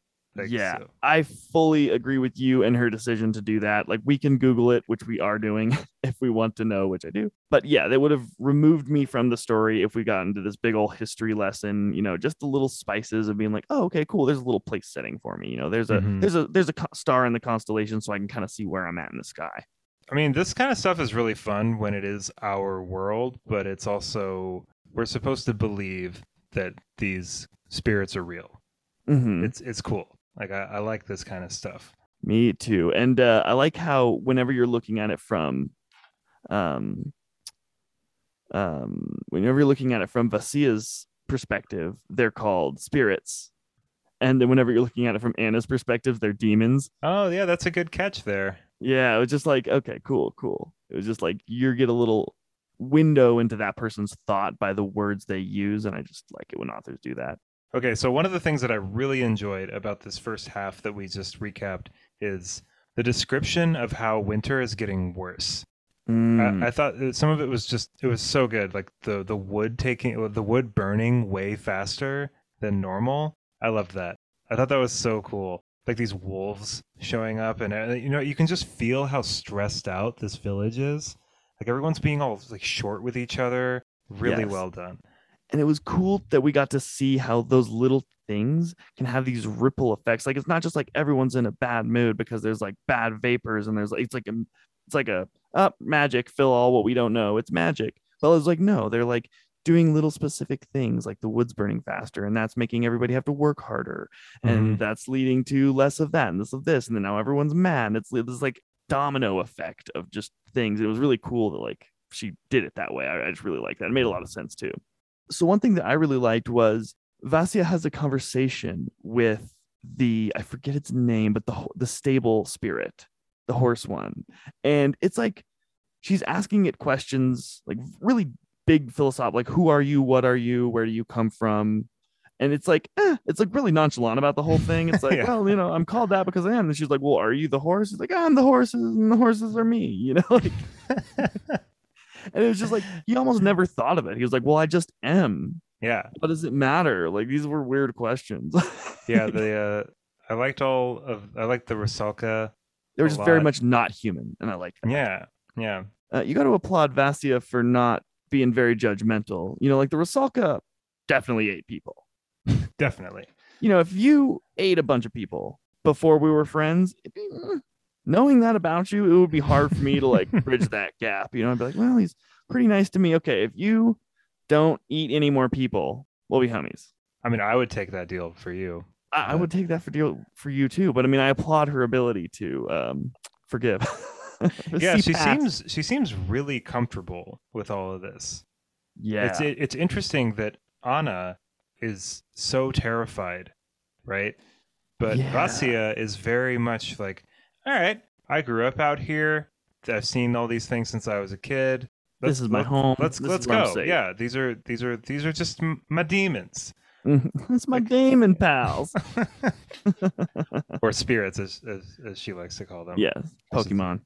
Yeah, so- I fully agree with you and her decision to do that. Like, we can Google it, which we are doing if we want to know, which I do. But yeah, they would have removed me from the story if we got into this big old history lesson. You know, just the little spices of being like, oh, okay, cool. There's a little place setting for me. You know, there's a Mhm. there's a there's a star in the constellation, so I can kind of see where I'm at in the sky. I mean, this kind of stuff is really fun when it is our world, but it's also we're supposed to believe that these spirits are real. hmm It's it's cool. Like I, I like this kind of stuff. Me too. And uh, I like how whenever you're looking at it from, um, um, whenever you're looking at it from Vasia's perspective, they're called spirits, and then whenever you're looking at it from Anna's perspective, they're demons. Oh yeah, that's a good catch there. Yeah, it was just like, okay, cool, cool. It was just like you get a little window into that person's thought by the words they use, and I just like it when authors do that. Okay, so one of the things that I really enjoyed about this first half that we just recapped is the description of how winter is getting worse. Mm. I, I thought some of it was just it was so good, like the the wood taking the wood burning way faster than normal. I loved that. I thought that was so cool. Like these wolves showing up, and uh, you know you can just feel how stressed out this village is. Like everyone's being all like short with each other. Really Yes. well done. And it was cool that we got to see how those little things can have these ripple effects. Like it's not just like everyone's in a bad mood because there's like bad vapors and there's like it's like a it's like a up magic fill all what we don't know. It's magic. But it's like no, they're like doing little specific things like the woods burning faster and that's making everybody have to work harder and mm-hmm. that's leading to less of that and this of this and then now everyone's mad it's this like domino effect of just things it was really cool that like she did it that way i, I just really like that it made a lot of sense too so one thing that I really liked was Vasya has a conversation with the I forget its name, but the the stable spirit, the horse one, and it's like she's asking it questions like really big philosophical, like who are you, what are you, where do you come from, and it's like eh, it's like really nonchalant about the whole thing. It's like Yeah. well, you know, I'm called that because I am, and she's like, well, are you the horse? It's like I'm the horses, and the horses are me, you know, like. And it was just like he almost never thought of it. He was like, "Well, I just am. yeah, What does it matter?" Like these were weird questions. yeah. The uh, I liked all of I liked the Rusalka. they were just very much not human, and I liked that. Yeah, yeah. Uh, you got to applaud Vasya for not being very judgmental. You know, like the Rusalka definitely ate people. Definitely. You know, if you ate a bunch of people before we were friends, it'd be, mm, knowing that about you, it would be hard for me to like bridge that gap. You know, I'd be like, well, he's pretty nice to me. Okay, if you don't eat any more people, we'll be homies. I mean, I would take that deal for you. I, I would take that for deal for you too. But I mean, I applaud her ability to um, forgive. Yeah, she past- seems she seems really comfortable with all of this. Yeah, It's it, it's interesting that Anna is so terrified, right? But Yeah. Vasya is very much like, all right, I grew up out here. I've seen all these things since I was a kid. this is my let- home. Let's This let's is where I'm go. Yeah, these are these are these are just m- my demons mm-hmm. it's my Like- gaming pals. or spirits, as, as as she likes to call them. should- Pokemon.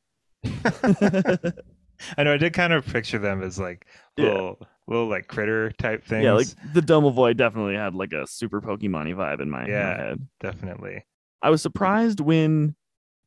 I know. I did kind of picture them as like Yeah. little little like critter type things. Yeah, like the Domovoy definitely had like a super Pokemon vibe in my, in my head. definitely. I was surprised when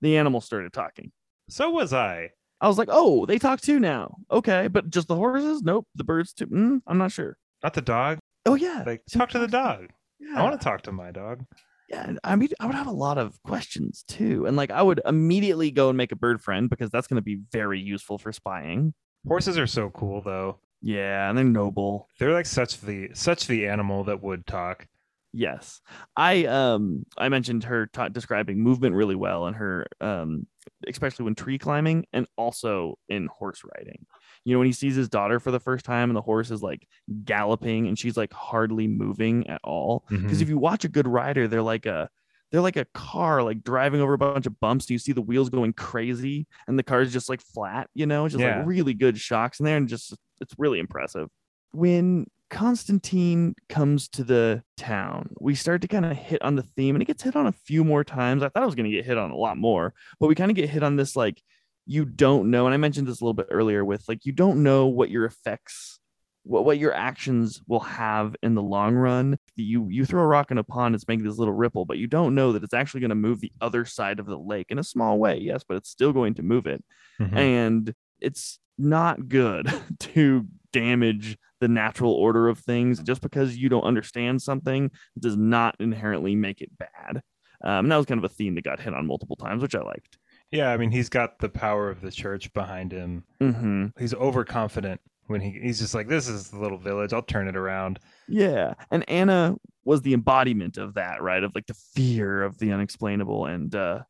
the animal started talking. So was I. I was like, oh, they talk too now. Okay, but just the horses? Nope, the birds too. Mm, I'm not sure. Not the dog. Oh yeah, Like talk to the dog. yeah. I want to talk to my dog. yeah, I mean, I would have a lot of questions too, and like I would immediately go and make a bird friend because that's going to be very useful for spying. Horses are so cool though. Yeah, and they're noble. They're like such the such the animal that would talk. Yes, I um I mentioned her ta describing movement really well, and her um especially when tree climbing, and also in horse riding. You know, when he sees his daughter for the first time, and the horse is like galloping, and she's like hardly moving at all. because Mhm. if you watch a good rider they're like a they're like a car like driving over a bunch of bumps and you see the wheels going crazy and the car's just like flat you know just Yeah. like really good shocks in there and just it's really impressive when constantine comes to the town we start to kind of hit on the theme and it gets hit on a few more times. I thought i was going to get hit on a lot more but we kind of get hit on this like you don't know and i mentioned this a little bit earlier with like you don't know what your effects what, what your actions will have in the long run. You you throw a rock in a pond it's making this little ripple but you don't know that it's actually going to move the other side of the lake in a small way yes but it's still going to move it. Mhm. and it's not good to damage the natural order of things just because you don't understand something does not inherently make it bad um, and that was kind of a theme that got hit on multiple times which i liked Yeah, I mean he's got the power of the church behind him. hmm He's overconfident when he he's just like, This is the little village, I'll turn it around. Yeah. And Anna was the embodiment of that, right? Of like the fear of the unexplainable. And uh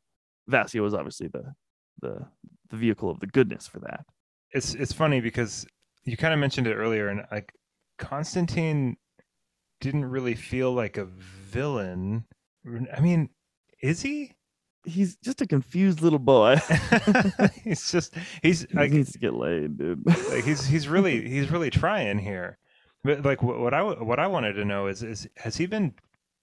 Vasya was obviously the the the vehicle of the goodness for that. It's it's funny because you kind of mentioned it earlier and like Constantine didn't really feel like a villain. I mean, is he? he's just a confused little boy. he's just he's he like, needs to get laid, dude. like he's he's really he's really trying here. But like what, what I what I wanted to know is is has he been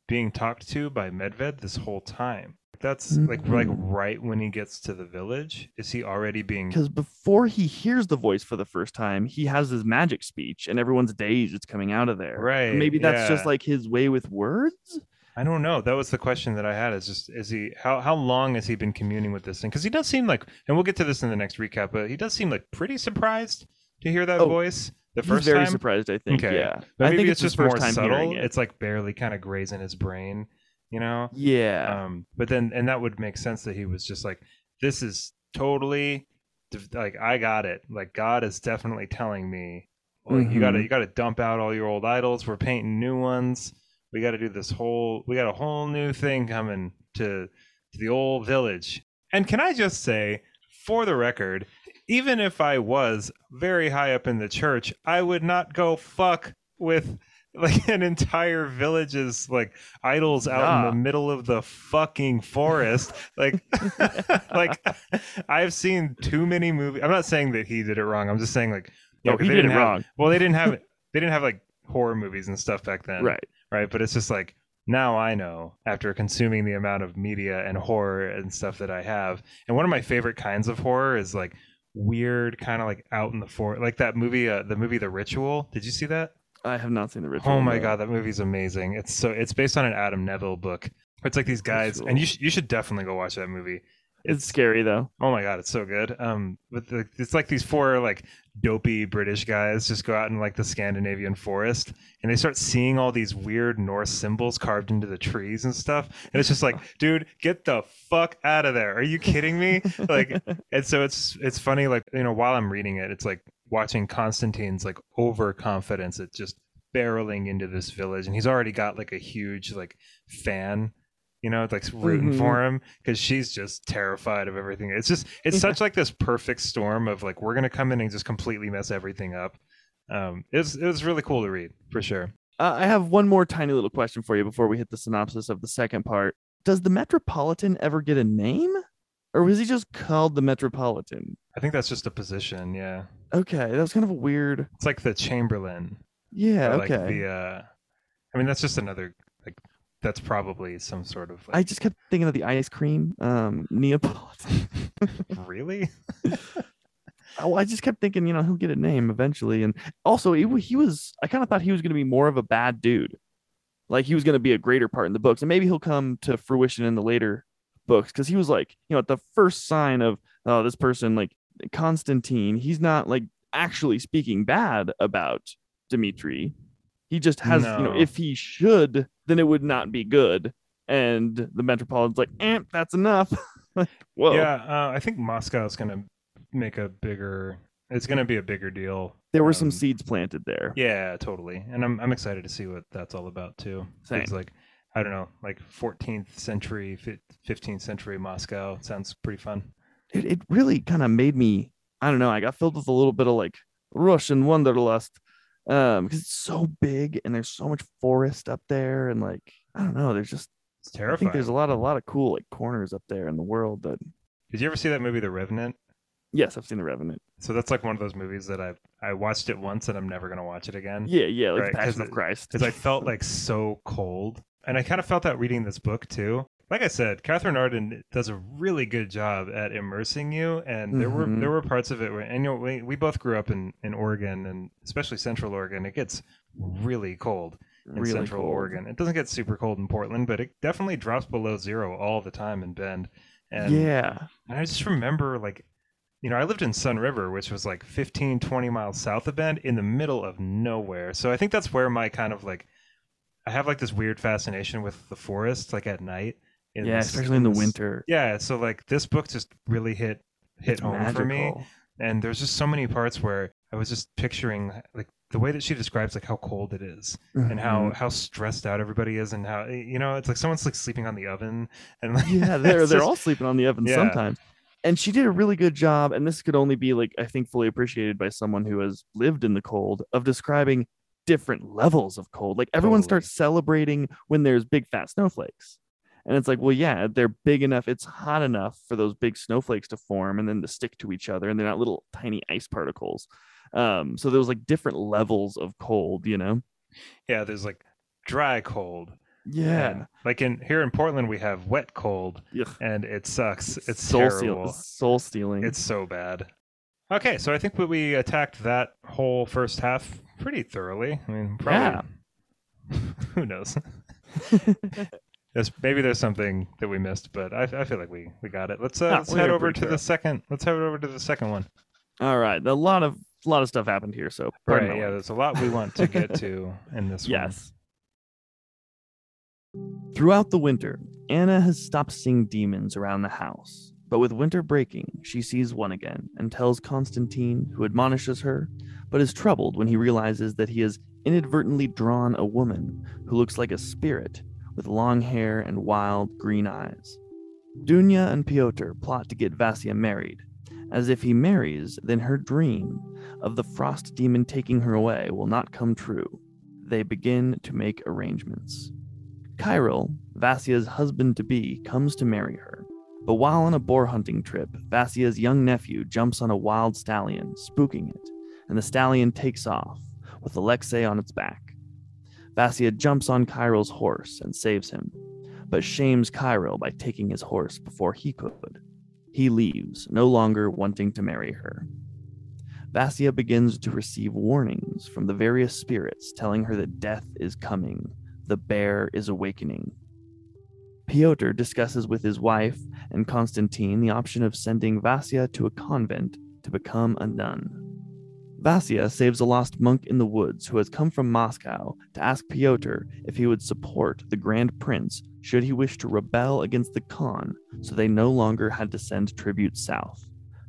being talked to by Medved this whole time? That's like like Mhm. right when he gets to the village. Is he already being? Because before he hears the voice for the first time, he has his magic speech, and everyone's dazed it's coming out of there. Right, Maybe that's just like his way with words. I don't know. That was the question that I had. Is just is he how how long has he been communing with this thing? Because he does seem like, and we'll get to this in the next recap, but he does seem like pretty surprised to hear that Oh, voice the He's first very time. surprised, I think. Okay. Yeah. But I maybe think it's, his just first more time subtle. it. It's like barely kind of grazing his brain, you know. yeah. Um, but then, and that would make sense that he was just like, "This is totally like I got it. Like God is definitely telling me, like you got to Mhm. you got to dump out all your old idols. We're painting new ones. We got to do this whole. We got a whole new thing coming to to the old village. And can I just say, for the record, even if I was very high up in the church, I would not go fuck with like an entire village's like idols out in the middle of the fucking forest. Like like I've seen too many movies. I'm not saying that he did it wrong. I'm just saying like No, he they did it have- wrong. Well, they didn't have they didn't have like horror movies and stuff back then right. right? But it's just like now I know after consuming the amount of media and horror and stuff that I have. And one of my favorite kinds of horror is like weird, kind of like out in the forest, like that movie, uh, the movie The Ritual. Did you see that? I have not seen the ritual. Oh my god, that movie's amazing. It's so it's based on an Adam Nevill book. It's like these guys, and you sh- you should definitely go watch that movie. It's scary though. Oh my god, it's so good. Um, but the, it's like these four like dopey British guys just go out in like the Scandinavian forest, and they start seeing all these weird Norse symbols carved into the trees and stuff. And it's just like, dude, get the fuck out of there! Are you kidding me? Like, and so it's it's funny. Like you know, while I'm reading it, it's like watching Constantine's like overconfidence at just barreling into this village, and he's already got like a huge like fan you know, like rooting Mhm. for him because she's just terrified of everything. It's just it's Yeah. such like this perfect storm of like we're gonna come in and just completely mess everything up. Um, it was it was really cool to read for sure. Uh, I have one more tiny little question for you before we hit the synopsis of the second part. Does the Metropolitan ever get a name? Or was he just called the Metropolitan? I think that's just a position. Yeah, Okay, that was kind of a weird. it's like the Chamberlain. Yeah, like okay. the. Uh, I mean, that's just another like that's probably some sort of I just kept thinking of the ice cream, um, Neapolitan. really. Oh, I just kept thinking, you know, he'll get a name eventually. And also, he, he was, I kind of thought he was going to be more of a bad dude. Like he was going to be a greater part in the books. And maybe he'll come to fruition in the later books because he was like, you know, at the first sign of, oh, this person, like Constantine, he's not like actually speaking bad about Dimitri. He just has, you know, if he should, then it would not be good. And the Metropolitan's like, eh, that's enough. Like, Whoa. Yeah, uh, I think Moscow's gonna make a bigger. It's gonna be a bigger deal. There were some um, seeds planted there. Yeah, totally. And I'm I'm excited to see what that's all about too. Same. It's like I don't know, like 14th century, 15th century Moscow sounds pretty fun. it, it really kind of made me i don't know i got filled with a little bit of like russian wanderlust um because it's so big and there's so much forest up there and like i don't know there's just It's i terrifying. think there's a lot of a lot of cool like corners up there in the world that Did you ever see that movie The Revenant? yes i've seen the revenant So that's like one of those movies that I I watched it once and I'm never gonna watch it again. yeah yeah like Right, passion of christ because I felt like so cold, and I kind of felt that reading this book too. Like I said, Katherine Arden does a really good job at immersing you, and there were Mhm. there were parts of it where, and you know, we, we both grew up in in Oregon, and especially Central Oregon. It gets really cold in really Central cold. Oregon. It doesn't get super cold in Portland, but it definitely drops below zero all the time in Bend. And yeah and I just remember like, you know, I lived in Sunriver, which was like 15, 20 miles south of Bend in the middle of nowhere. So I think that's where my kind of like, I have like this weird fascination with the forest, like at night. in yeah this- especially in the this- winter Yeah. So like this book just really hit, hit It's home for me. And there's just so many parts where I was just picturing like the way that she describes like how cold it is and how Mhm. how stressed out everybody is and how you know it's like someone's like sleeping on the oven and like yeah they're they're just- all sleeping on the oven Yeah. sometimes and she did a really good job and this could only be like i think fully appreciated by someone who has lived in the cold of describing different levels of cold like everyone Totally. starts celebrating when there's big fat snowflakes And it's like, well, yeah, they're big enough. It's hot enough for those big snowflakes to form and then to stick to each other, and they're not little tiny ice particles. Um, so there was like different levels of cold, you know. Yeah, there's like dry cold. Yeah, and, like in here in Portland, we have wet cold, Ugh. and it sucks. It's soul terrible. soul stealing. It's so bad. Okay, so I think we, we attacked that whole first half pretty thoroughly. I mean, probably. who knows? there's, maybe there's something that we missed, but I, I feel like we, we got it. Let's uh, No, let's we head over to thorough. the second. Let's head over to the second one. All right, a lot of a lot of stuff happened here. So Right? Yeah, there's a lot we want to get to in this one. Yes. Throughout the winter, Anna has stopped seeing demons around the house. But with winter breaking, she sees one again and tells Constantine, who admonishes her, but is troubled when he realizes that he has inadvertently drawn a woman who looks like a spirit with long hair and wild green eyes. Dunya and Pyotr plot to get Vasya married, as if he marries, then her dream of the frost demon taking her away will not come true. They begin to make arrangements. Kyril, Vasya's husband to be, comes to marry her. But while on a boar hunting trip, Vasya's young nephew jumps on a wild stallion, spooking it, and the stallion takes off, with Alexei on its back. Vasya jumps on Kyril's horse and saves him, but shames Kyril by taking his horse before he could. He leaves, no longer wanting to marry her. Vasya begins to receive warnings from the various spirits telling her that death is coming, the bear is awakening. Pyotr discusses with his wife and Constantine the option of sending Vasya to a convent to become a nun. Vasya saves a lost monk in the woods who has come from Moscow to ask Pyotr if he would support the Grand Prince should he wish to rebel against the Khan so they no longer had to send tribute south.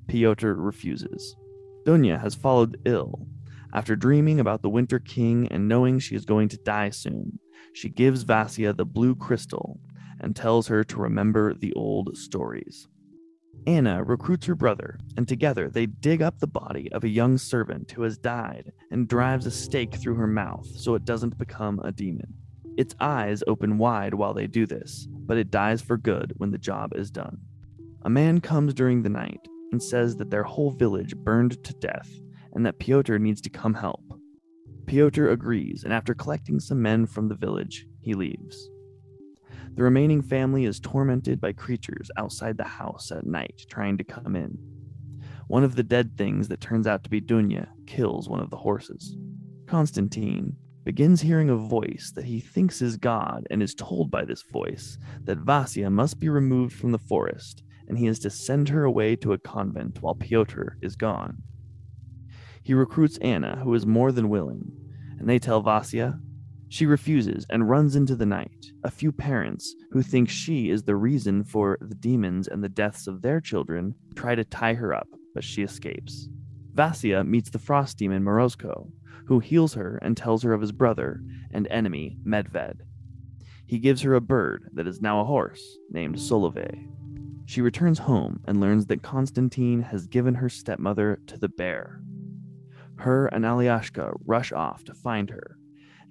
Pyotr refuses. Dunya has followed ill. After dreaming about the Winter King and knowing she is going to die soon, she gives Vasya the blue crystal and tells her to remember the old stories. Anna recruits her brother, and together they dig up the body of a young servant who has died and drives a stake through her mouth so it doesn't become a demon. Its eyes open wide while they do this, but it dies for good when the job is done. A man comes during the night and says that their whole village burned to death and that Pyotr needs to come help. Pyotr agrees, and after collecting some men from the village, he leaves. The remaining family is tormented by creatures outside the house at night trying to come in. One of the dead things that turns out to be Dunya kills one of the horses. Constantine begins hearing a voice that he thinks is God and is told by this voice that Vasya must be removed from the forest and he is to send her away to a convent while Pyotr is gone. He recruits Anna, who is more than willing, and they tell Vasya. She refuses and runs into the night. A few parents, who think she is the reason for the demons and the deaths of their children, try to tie her up, but she escapes. Vasya meets the frost demon Morozko, who heals her and tells her of his brother and enemy, Medved. He gives her a bird that is now a horse named Solovey. She returns home and learns that Constantine has given her stepmother to the bear. Her and Alyashka rush off to find her,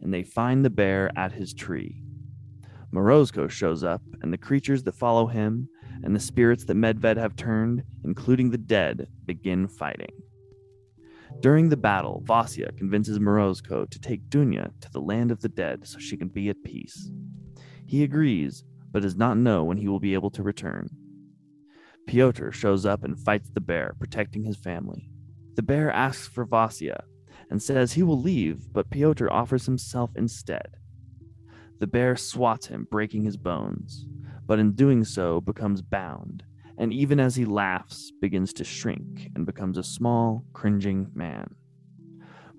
and they find the bear at his tree. Morozko shows up, and the creatures that follow him and the spirits that Medved have turned, including the dead, begin fighting. During the battle, Vasya convinces Morozko to take Dunya to the land of the dead so she can be at peace. He agrees, but does not know when he will be able to return. Pyotr shows up and fights the bear, protecting his family. The bear asks for Vasya and says he will leave, but Pyotr offers himself instead. The bear swats him, breaking his bones, but in doing so becomes bound, and even as he laughs, begins to shrink and becomes a small, cringing man.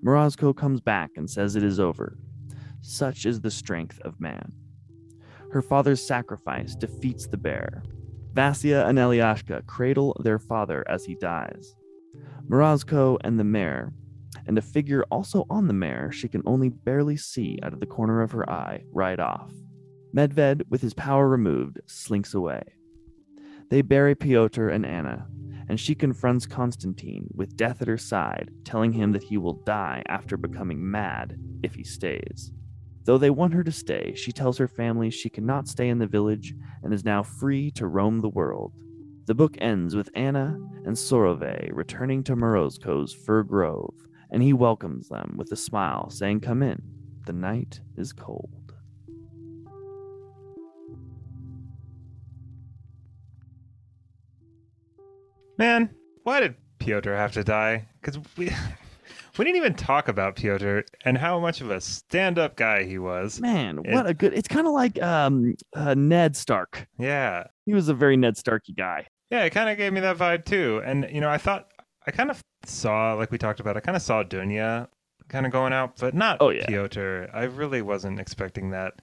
Morozko comes back and says it is over. Such is the strength of man. Her father's sacrifice defeats the bear. Vasya and Elyashka cradle their father as he dies. Morozko and the mare, and a figure also on the mare she can only barely see out of the corner of her eye, ride off. Medved, with his power removed, slinks away. They bury Pyotr and Anna, and she confronts Constantine with death at her side, telling him that he will die after becoming mad if he stays. Though they want her to stay, she tells her family she cannot stay in the village and is now free to roam the world. The book ends with Anna and Solovey returning to Morozko's fir grove, and he welcomes them with a smile, saying, Come in, the night is cold. Man, why did Piotr have to die? Because we we didn't even talk about Piotr and how much of a stand-up guy he was. Man, It- what a good! It's kind of like um, uh, Ned Stark. Yeah, He was a very Ned Starky guy. yeah, it kind of gave me that vibe too. And you know, I thought I kind of saw, like we talked about, I kind of saw Dunya kind of going out, but not Oh, yeah. Piotr. I really wasn't expecting that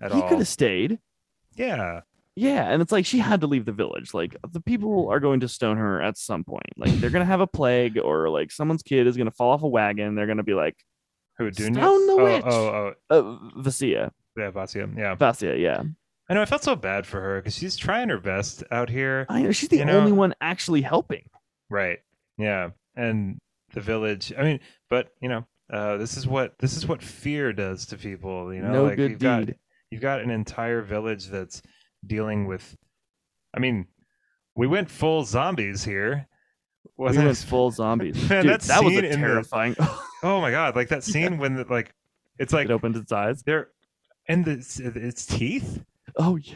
at he all. He could have stayed. Yeah, Yeah, and it's like she had to leave the village. Like the people are going to stone her at some point. Like they're gonna have a plague, or like someone's kid is gonna fall off a wagon. They're gonna be like, who Dunya? Stone the oh, witch. oh, oh, uh, Vasia, yeah, Vasia. Yeah, Vasia, yeah. I know. I felt so bad for her because she's trying her best out here. I know she's the You know- only one actually helping. Right. Yeah. And the village. I mean, but you know, uh, this is what this is what fear does to people. You know, no like good you've got deed. you've got an entire village that's dealing with. I mean, we went full zombies here. We Wasn't went it- full zombies. Man, Dude, that that was in the- terrifying. Oh my god! Like that scene when the, like it's like it opened its eyes. they're and the, its teeth. Oh yeah.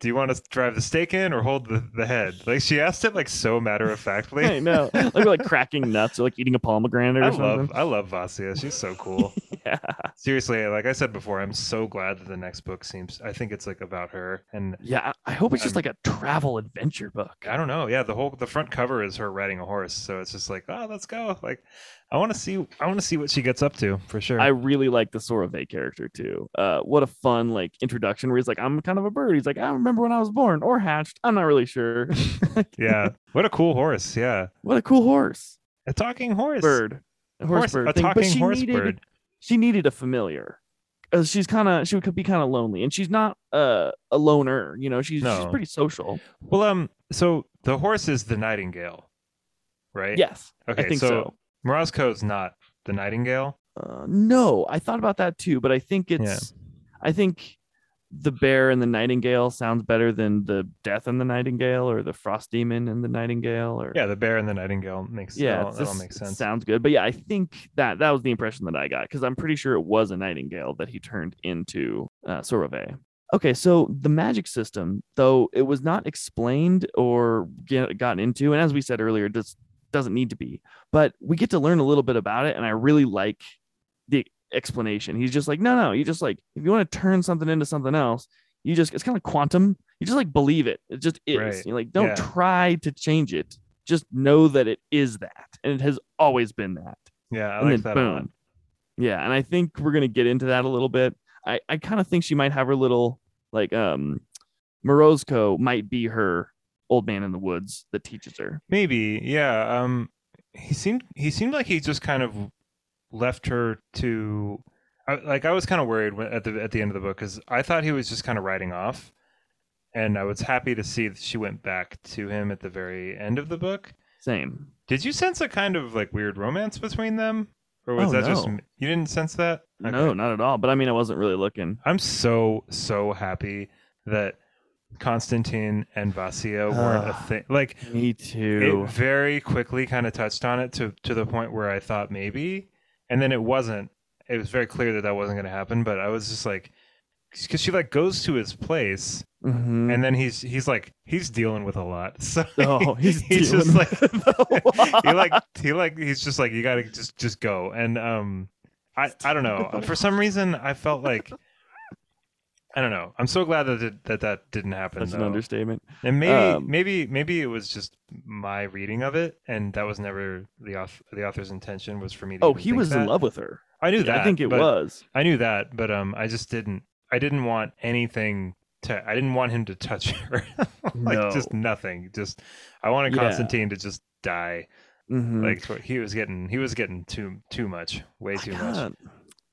Do you want to drive the stake in or hold the, the head? Like she asked it like so matter of factly. I know. Like we're like cracking nuts or like eating a pomegranate or I something. love I love Vasia. She's so cool. Yeah. Seriously, like I said before, I'm so glad that the next book seems. I think it's like about her, and Yeah. I hope it's just I'm- like a travel adventure book. I don't know. Yeah, the whole the front cover is her riding a horse, so it's just like, oh, let's go. Like, I want to see. I want to see what she gets up to for sure. I really like the Solovey character too. Uh, what a fun like introduction where he's like, "I'm kind of a bird." He's like, "I remember when I was born or hatched. I'm not really sure." yeah, what a cool horse. Yeah, what a cool horse, a talking horse. bird, a horse, Horse- bird a thing. Talking she horse needed, bird. She needed a familiar. Uh, she's kind of she could be kind of lonely, and she's not uh, a loner. You know, she's she's pretty social. Well, um, so the horse is the nightingale, right? Yes, Okay, I think so, so. Morozko's not the nightingale. Uh, no, I thought about that too, but I think it's I think the bear and the nightingale sounds better than the death and the nightingale or the frost demon and the nightingale or Yeah, the bear and the nightingale makes. yeah, that all, it's that all just- makes sense. sounds good. But yeah, I think that that was the impression that I got because I'm pretty sure it was a nightingale that he turned into uh, Solovey. Okay, so the magic system, though it was not explained or get, gotten into, and as we said earlier, just doesn't need to be. But we get to learn a little bit about it, and I really like the explanation. He's just like, no, no, you just like if you want to turn something into something else, you just it's kind of quantum. You just like believe it. It just is. Right. You like don't Yeah. try to change it. Just know that it is that, and it has always been that. yeah, I and like that boom. Yeah, and I think we're gonna get into that a little bit. I I kind of think she might have her little like um, Morozko might be her old man in the woods that teaches her. Maybe, yeah. Um, he seemed he seemed like he just kind of left her to, I, like I was kind of worried when, at the at the end of the book because I thought he was just kind of riding off, and I was happy to see that she went back to him at the very end of the book. Same. Did you sense a kind of like weird romance between them, or was Oh, that just no. m- you didn't sense that? No, not at all. But I mean, I wasn't really looking. I'm so so happy that Constantine and Vasia weren't a Ah. thing. Like Me too. it very quickly kind of touched on it to to the point where I thought maybe, and then it wasn't. It was very clear that that wasn't going to happen. But I was just like, because she like goes to his place, Mhm. and then he's he's like he's dealing with a lot. So oh, he's, he's just like he like he like he's just like you got to just just go. And um, I I don't know. For some reason, I felt like. I don't know. I'm so glad that it, that that didn't happen. That's an understatement. And maybe Um, maybe maybe it was just my reading of it, and that was never the author, the author's intention was for me to. Oh, he was in love with her. I knew Yeah, that. I think it was. I knew that, but um, I just didn't. I didn't want anything to. I didn't want him to touch her. like just nothing. Just I wanted Yeah. Constantine to just die. Mhm. Like he was getting. He was getting too too much. Way too much.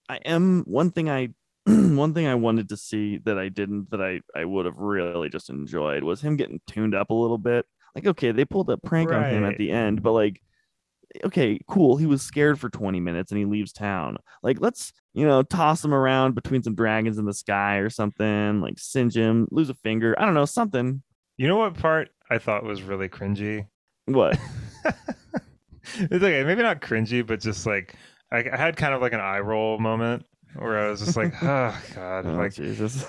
I am one thing I one thing I wanted to see that I didn't that I I would have really just enjoyed was him getting tuned up a little bit. Like okay, they pulled a prank on him at the end, but like okay, cool. He was scared for 20 minutes and he leaves town. Like, let's, you know, toss him around between some dragons in the sky or something, like singe him, lose a finger. I don't know, something. You know what part I thought was really cringy? What? it's okay, maybe not cringy, but just like I, I had kind of like an eye roll moment where I was just like, oh god, Oh, like, Jesus.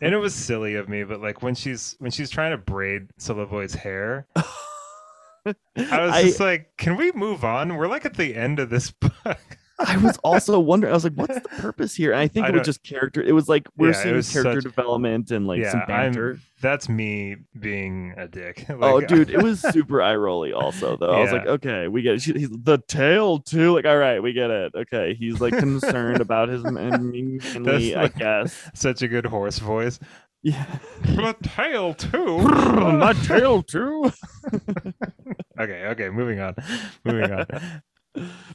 and it was silly of me, but like when she's when she's trying to braid Solovey's hair, I was I, just like, can we move on? We're like at the end of this book. I was also wondering, I was like, what's the purpose here? And I think I it was just character. It was like we're Yeah, seeing character such- development and like some yeah, I'm, banter. that's me being a dick. oh, dude, it was super eye rolly. Also, though, I was like, okay, we get it. She, he's the tail too. Like, all right, we get it. Okay, he's like concerned about his man- manly, I guess. such a good horse voice. Yeah, The tail too. my tail too. okay, okay, moving on. Moving on.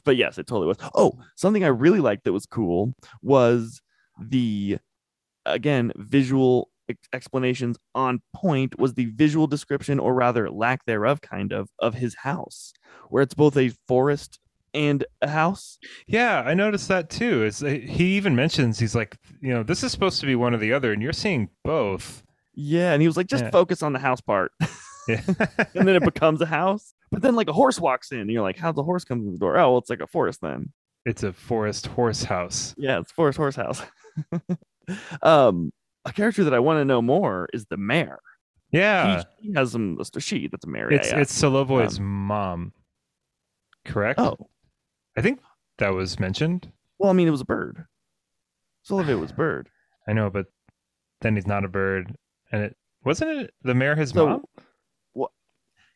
But yes, it totally was. Oh, something I really liked that was cool was the again visual ex- explanations on point was the visual description or rather lack thereof kind of of his house where it's both a forest and a house Yeah, I noticed that too. It's uh, he even mentions he's like, you know, this is supposed to be one or the other, and you're seeing both. yeah and he was like just Yeah. focus on the house part Yeah. and then it becomes a house but then like a horse walks in and you're like how's the horse come to the door oh well it's like a forest then it's a forest horse house. Yeah, it's Forest Horse House. um, a character that I want to know more is the mayor. Yeah, he, he has some. She that's a mayor. it's it's Solovey's mom. Correct. oh I think that was mentioned. well, I mean, it was a bird. Solovey was a bird. I know, but then he's not a bird, and it wasn't it the mayor his So, mom.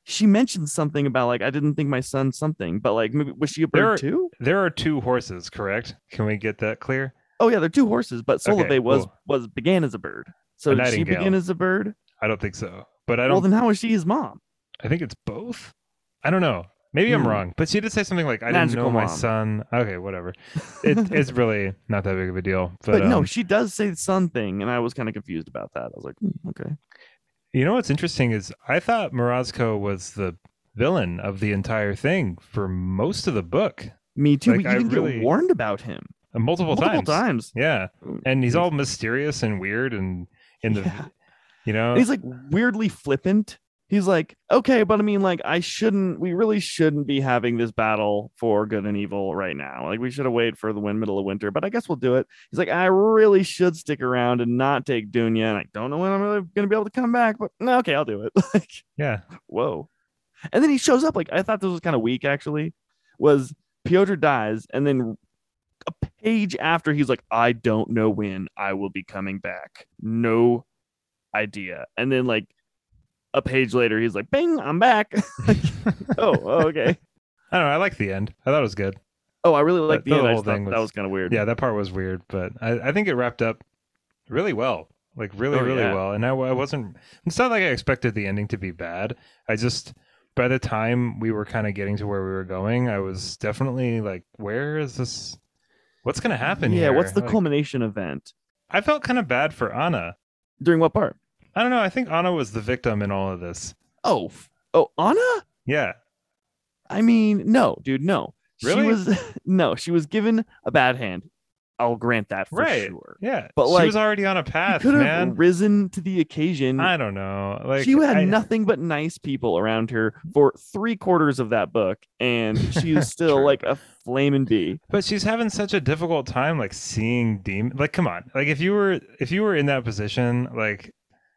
She mentioned something about like I didn't think my son something, but like maybe was she a bird There are- too? There are two horses, correct? Can we get that clear? Oh yeah, they're two horses, but Solovey Okay, was cool. was began as a bird. So did she begin as a bird? I don't think so, but I don't. Well, then how is she his mom? I think it's both. I don't know. Maybe I'm Hmm. wrong, but she did say something like, "I didn't Magical know my mom. son." Okay, whatever. It, it's really not that big of a deal. But, But, no, um, she does say the son thing, and I was kind of confused about that. I was like, hmm, okay. You know what's interesting is I thought Morozko was the villain of the entire thing for most of the book, Me too. Like, we I really- get warned about him multiple, multiple times. times. Yeah, and he's all mysterious and weird, and in the Yeah. you know, And he's like weirdly flippant. He's like, okay, but I mean, like, I shouldn't, we really shouldn't be having this battle for good and evil right now. Like, we should have waited for the wind middle of winter, but I guess we'll do it. He's like, I really should stick around and not take Dunya. And I don't know when I'm really going to be able to come back, but no, okay, I'll do it. like, yeah, whoa. And then he shows up. Like, I thought this was kind of weak, actually. Was Piotr dies, and then a page after he's like, I don't know when I will be coming back. No idea. And then like a page later, he's like, Bing, I'm back. Like, oh, oh, okay. I don't know. I like the end. I thought it was good. Oh, I really like The- end. Whole thing that was- was kind of weird. Yeah, that part was weird, but I, I think it wrapped up really well. Like really, Oh, really yeah. well. And I, I wasn't. It's not like I expected the ending to be bad. I just by the time we were kind of getting to where we were going, I was definitely like, where is this? What's gonna happen Yeah. here? What's the Like, culmination event? I felt kind of bad for Anna. During what part? I don't know. I think Anna was the victim in all of this. Oh, oh, Anna? Yeah. I mean, no, dude, no. Really? She was no, she was given a bad hand. I'll grant that for Right. sure. Yeah. But, she was already on a path, could have man. risen to the occasion. I don't know. Like she had I- nothing but nice people around her for three quarters of that book, and she is still like a flaming bee. But she's having such a difficult time like seeing demon like come on. Like if you were if you were in that position, like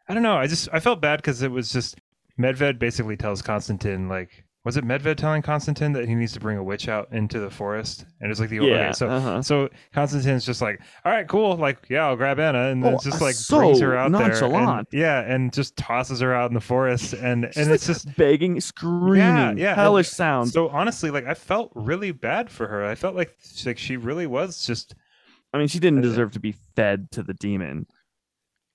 I don't know, I just I felt bad because it was just Medved basically tells Konstantin like was it Medved telling Konstantin that he needs to bring a witch out into the forest? And it's like the Yeah. okay, so uh-huh. so Konstantin's just like, all right, cool, like yeah, I'll grab Anna, and then Oh, just like so brings her out there, and, yeah, and just tosses her out in the forest, and and like it's just begging, screaming, yeah. hellish sounds. so honestly, like I felt really bad for her. I felt like like she really was just I mean, she didn't deserve to be fed to the demon.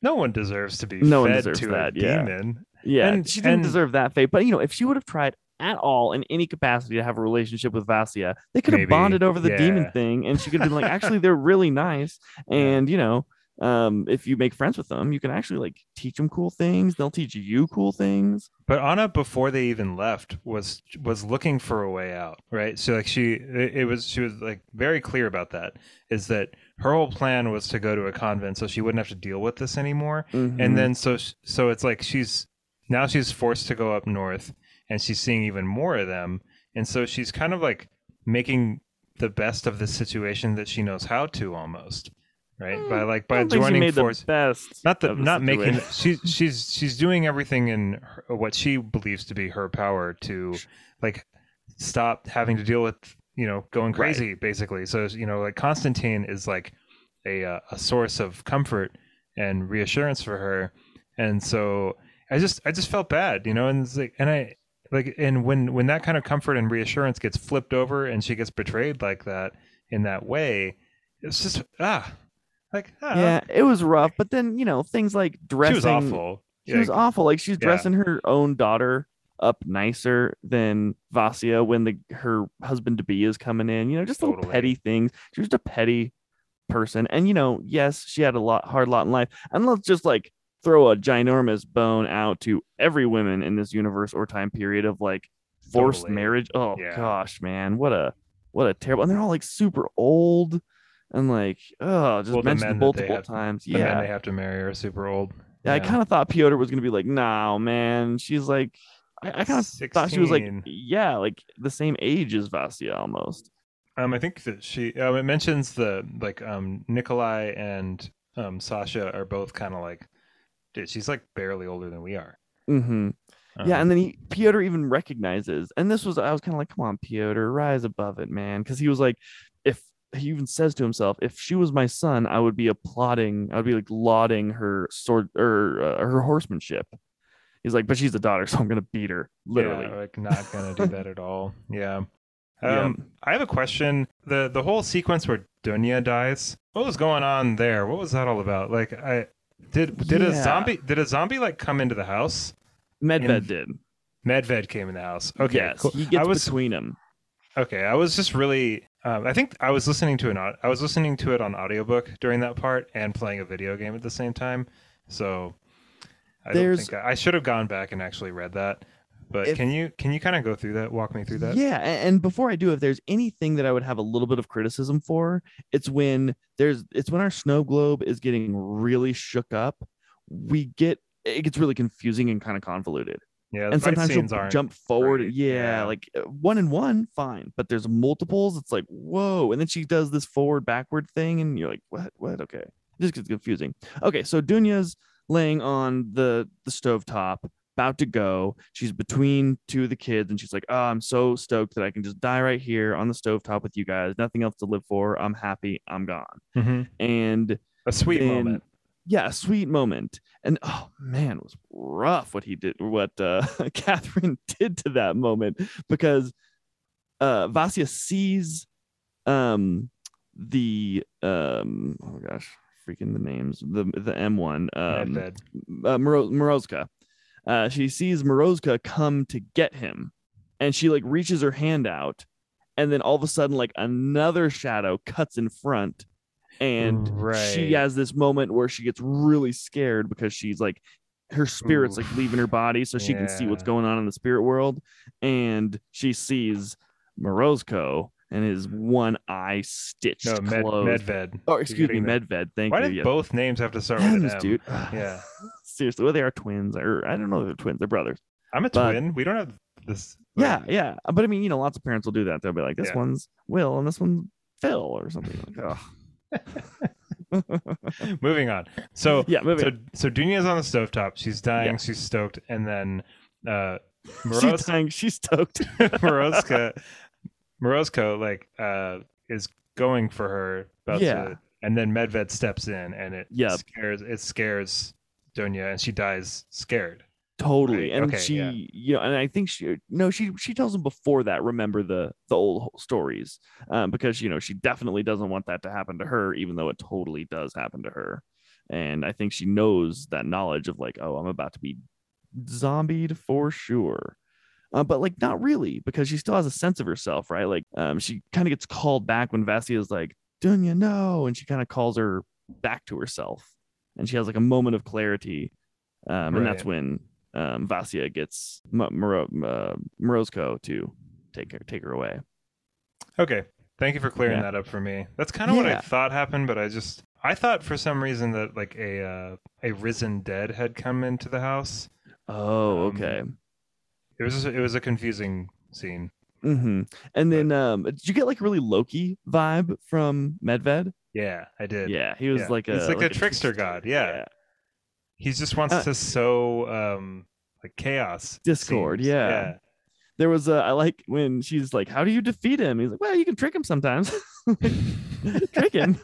No one deserves to be No one fed deserves to that, a yeah. demon. Yeah, And- she didn't and- deserve that fate. But you know, if she would have tried at all in any capacity to have a relationship with Vasya, they could have bonded over the demon thing, and she could have been like, actually, they're really nice, and you know, um, if you make friends with them, you can actually like teach them cool things. They'll teach you cool things. But Anna, before they even left, was was looking for a way out, right? So like she, it was she was like very clear about that. Is that her whole plan was to go to a convent so she wouldn't have to deal with this anymore. Mhm. And then so so it's like she's now she's forced to go up north, and she's seeing even more of them, and so she's kind of like making the best of the situation that she knows how to almost, right? By like. I by don't think she joining made force the best. not the the not making she's she's she's doing everything in her, what she believes to be her power to like stop having to deal with you know going Right. crazy basically so you know like constantine is like a uh, a source of comfort and reassurance for her and so i just i just felt bad you know and it's like and i like and when when that kind of comfort and reassurance gets flipped over and she gets betrayed like that in that way it's just ah like ah, Yeah, it was rough. But then you know things like dressing. she was awful She was Like, awful. Like she's Yeah. dressing her own daughter up nicer than Vasya when the her husband to be is coming in. You know, just little petty things. She was just a petty person. And you know, yes, she had a lot hard lot in life. And let's just like throw a ginormous bone out to every woman in this universe or time period of like forced Totally. marriage. Oh Yeah. gosh, man, what a what a terrible. And they're all like super old and like oh, just Well, mentioned men that they multiple have- times. the men yeah. they have to marry are super old Yeah, I kind of thought Pyotr was gonna be like, "No, man." She's like, I, I kind of thought she was like, yeah, like the same age as Vasya almost. Um, I think that she. Um, it mentions the like um Nikolai and um Sasha are both kind of like, dude, she's like barely older than we are. Mm-hmm. yeah, Um, and then he Pyotr even recognizes, and this was I was kind of like, "Come on, Pyotr, rise above it, man," because he was like, if he even says to himself, "If she was my son, I would be applauding, I would be like lauding her sword or uh, her horsemanship." He's like, "But she's a daughter, so I'm gonna beat her, literally." yeah, like not gonna do that at all. Yeah. Yeah. Um, I have a question. the The whole sequence where Dunya dies. What was going on there? What was that all about? Like, I did did a zombie did a zombie like come into the house? Medved in- did. Medved came in the house. Okay, yes, cool. he gets I was between them. Okay, I was just really. Um, I think I was listening to an. I was listening to it on audiobook during that part and playing a video game at the same time. So I There's- don't think I, I should have gone back and actually read that. But If- can you can you kind of go through that? Walk me through that. Yeah, and before I do, if there's anything that I would have a little bit of criticism for, it's when there's it's when our snow globe is getting really shook up. We get it gets really confusing and kind of convoluted. Yeah, the and sometimes scenes you'll jump forward. Yeah, yeah. like uh, one and one, fine. But there's multiples. It's like whoa, and then she does this forward backward thing, and you're like, what? What? Okay, this gets confusing. Okay, so Dunya's laying on the the stove top, about to go. She's between two of the kids, and she's like, "Oh, I'm so stoked that I can just die right here on the stove top with you guys. Nothing else to live for. I'm happy. I'm gone." Mhm. And A sweet then- moment. yeah, a sweet moment. And oh man, it was rough what he did, what uh Katherine did to that moment because uh Vasya sees um the um oh my gosh, freaking the names, the the M1 um uh, Moro- Morozko. Uh, she sees Morozko come to get him, and she like reaches her hand out, and then all of a sudden, like another shadow cuts in front, and she has this moment where she gets really scared because she's like her spirit's like leaving her body, so she can see what's going on in the spirit world, and she sees Morozko and his one eye stitched No, Med, closed. Medved. Oh, excuse me, Medved. Thank Why you. did yes. both names have to start with an M? dude. Yeah, Seriously, well, they are twins, or I don't know if they're twins, they're brothers. I'm a But- twin. We don't have this. Yeah, yeah. But I mean, you know, lots of parents will do that. They'll be like, this Yeah. one's Will and this one's Phil or something. Like, oh. Moving on. So yeah, moving. so on. so Dunya's on the stovetop. She's dying. Yeah. She's stoked, and then uh, She's dying. She's stoked. Morozko, Morozko, like uh, is going for her. About Yeah. to, and then Medved steps in, and it Yep. scares it scares Dunya, and she dies scared. totally. Right, And okay, she, yeah. you know, and I think she, no, she, she tells him before that, remember the, the old stories, um, because, you know, she definitely doesn't want that to happen to her, even though it totally does happen to her. And I think she knows that knowledge of like, oh, I'm about to be zombied for sure. Uh, but like not really because she still has a sense of herself, right? Like um, she kind of gets called back when Vasya is like, Dunya, no, and she kind of calls her back to herself, and she has like a moment of clarity, um, and that's when um, Vasya gets M- Moro- uh, Morozko to take her take her away. Okay. Thank you for clearing Yeah. that up for me. That's kind of what I thought happened, but I just I thought for some reason that like a uh, a risen dead had come into the house. Oh, Um, okay. It was it was a confusing scene. hmm And then, um, did you get like a really Loki vibe from Medved? Yeah, I did. Yeah, he was Yeah. like a He's like a trickster god, yeah. He just wants Uh, to sow um like chaos. Discord, seems. yeah. There was a I like when she's like, "How do you defeat him?" He's like, "Well, you can trick him sometimes." trick him?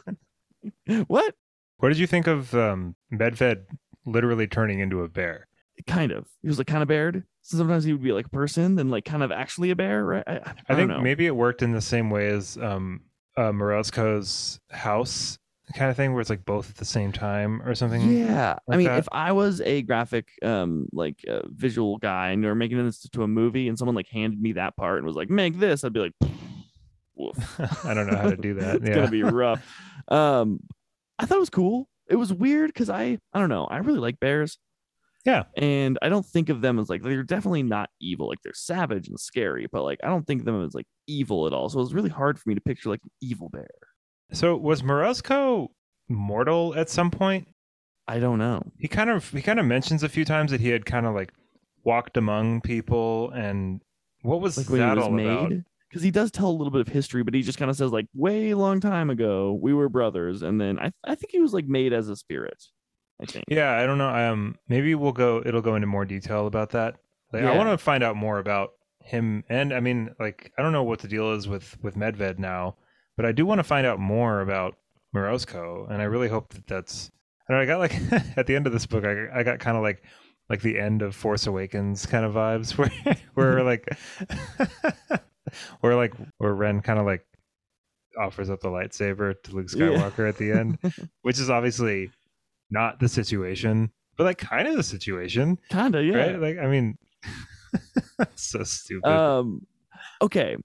what? What did you think of um Medved literally turning into a bear? Kind of. He was like kind of bared. So sometimes he would be like a person, then like kind of actually a bear, right? I, I, I think know. maybe it worked in the same way as um uh Morozko's house kind of thing where it's like both at the same time or something. Yeah, I mean, that. if I was a graphic, um, like uh, visual guy, and were making this to a movie, and someone like handed me that part and was like, "Make this," I'd be like, "Woof." I don't know how to do that. it's yeah. gonna be rough. Um, I thought it was cool. It was weird because I, I don't know, I really like bears. Yeah. and I don't think of them as like they're definitely not evil. Like they're savage and scary, but like I don't think of them as like evil at all. So it was really hard for me to picture like an evil bear. So was Morozko mortal at some point? I don't know. He kind of he kind of mentions a few times that he had kind of like walked among people and what was like that was all about? made because he does tell a little bit of history but he just kind of says like way long time ago we were brothers and then i, I think he was like made as a spirit i think Yeah, I don't know. Um, maybe we'll go. It'll go into more detail about that. Like, I want to find out more about him, and I mean, like, I don't know what the deal is with with Medved now, but I do want to find out more about Morozko, and I really hope that that's. I don't know. I got like at the end of this book, I I got kind of like like the end of Force Awakens kind of vibes, where where like where like where Ren kind of like offers up the lightsaber to Luke Yeah. Skywalker at the end, which is obviously not the situation, but like kind of the situation, kind of yeah right? Like, I mean, so stupid. um okay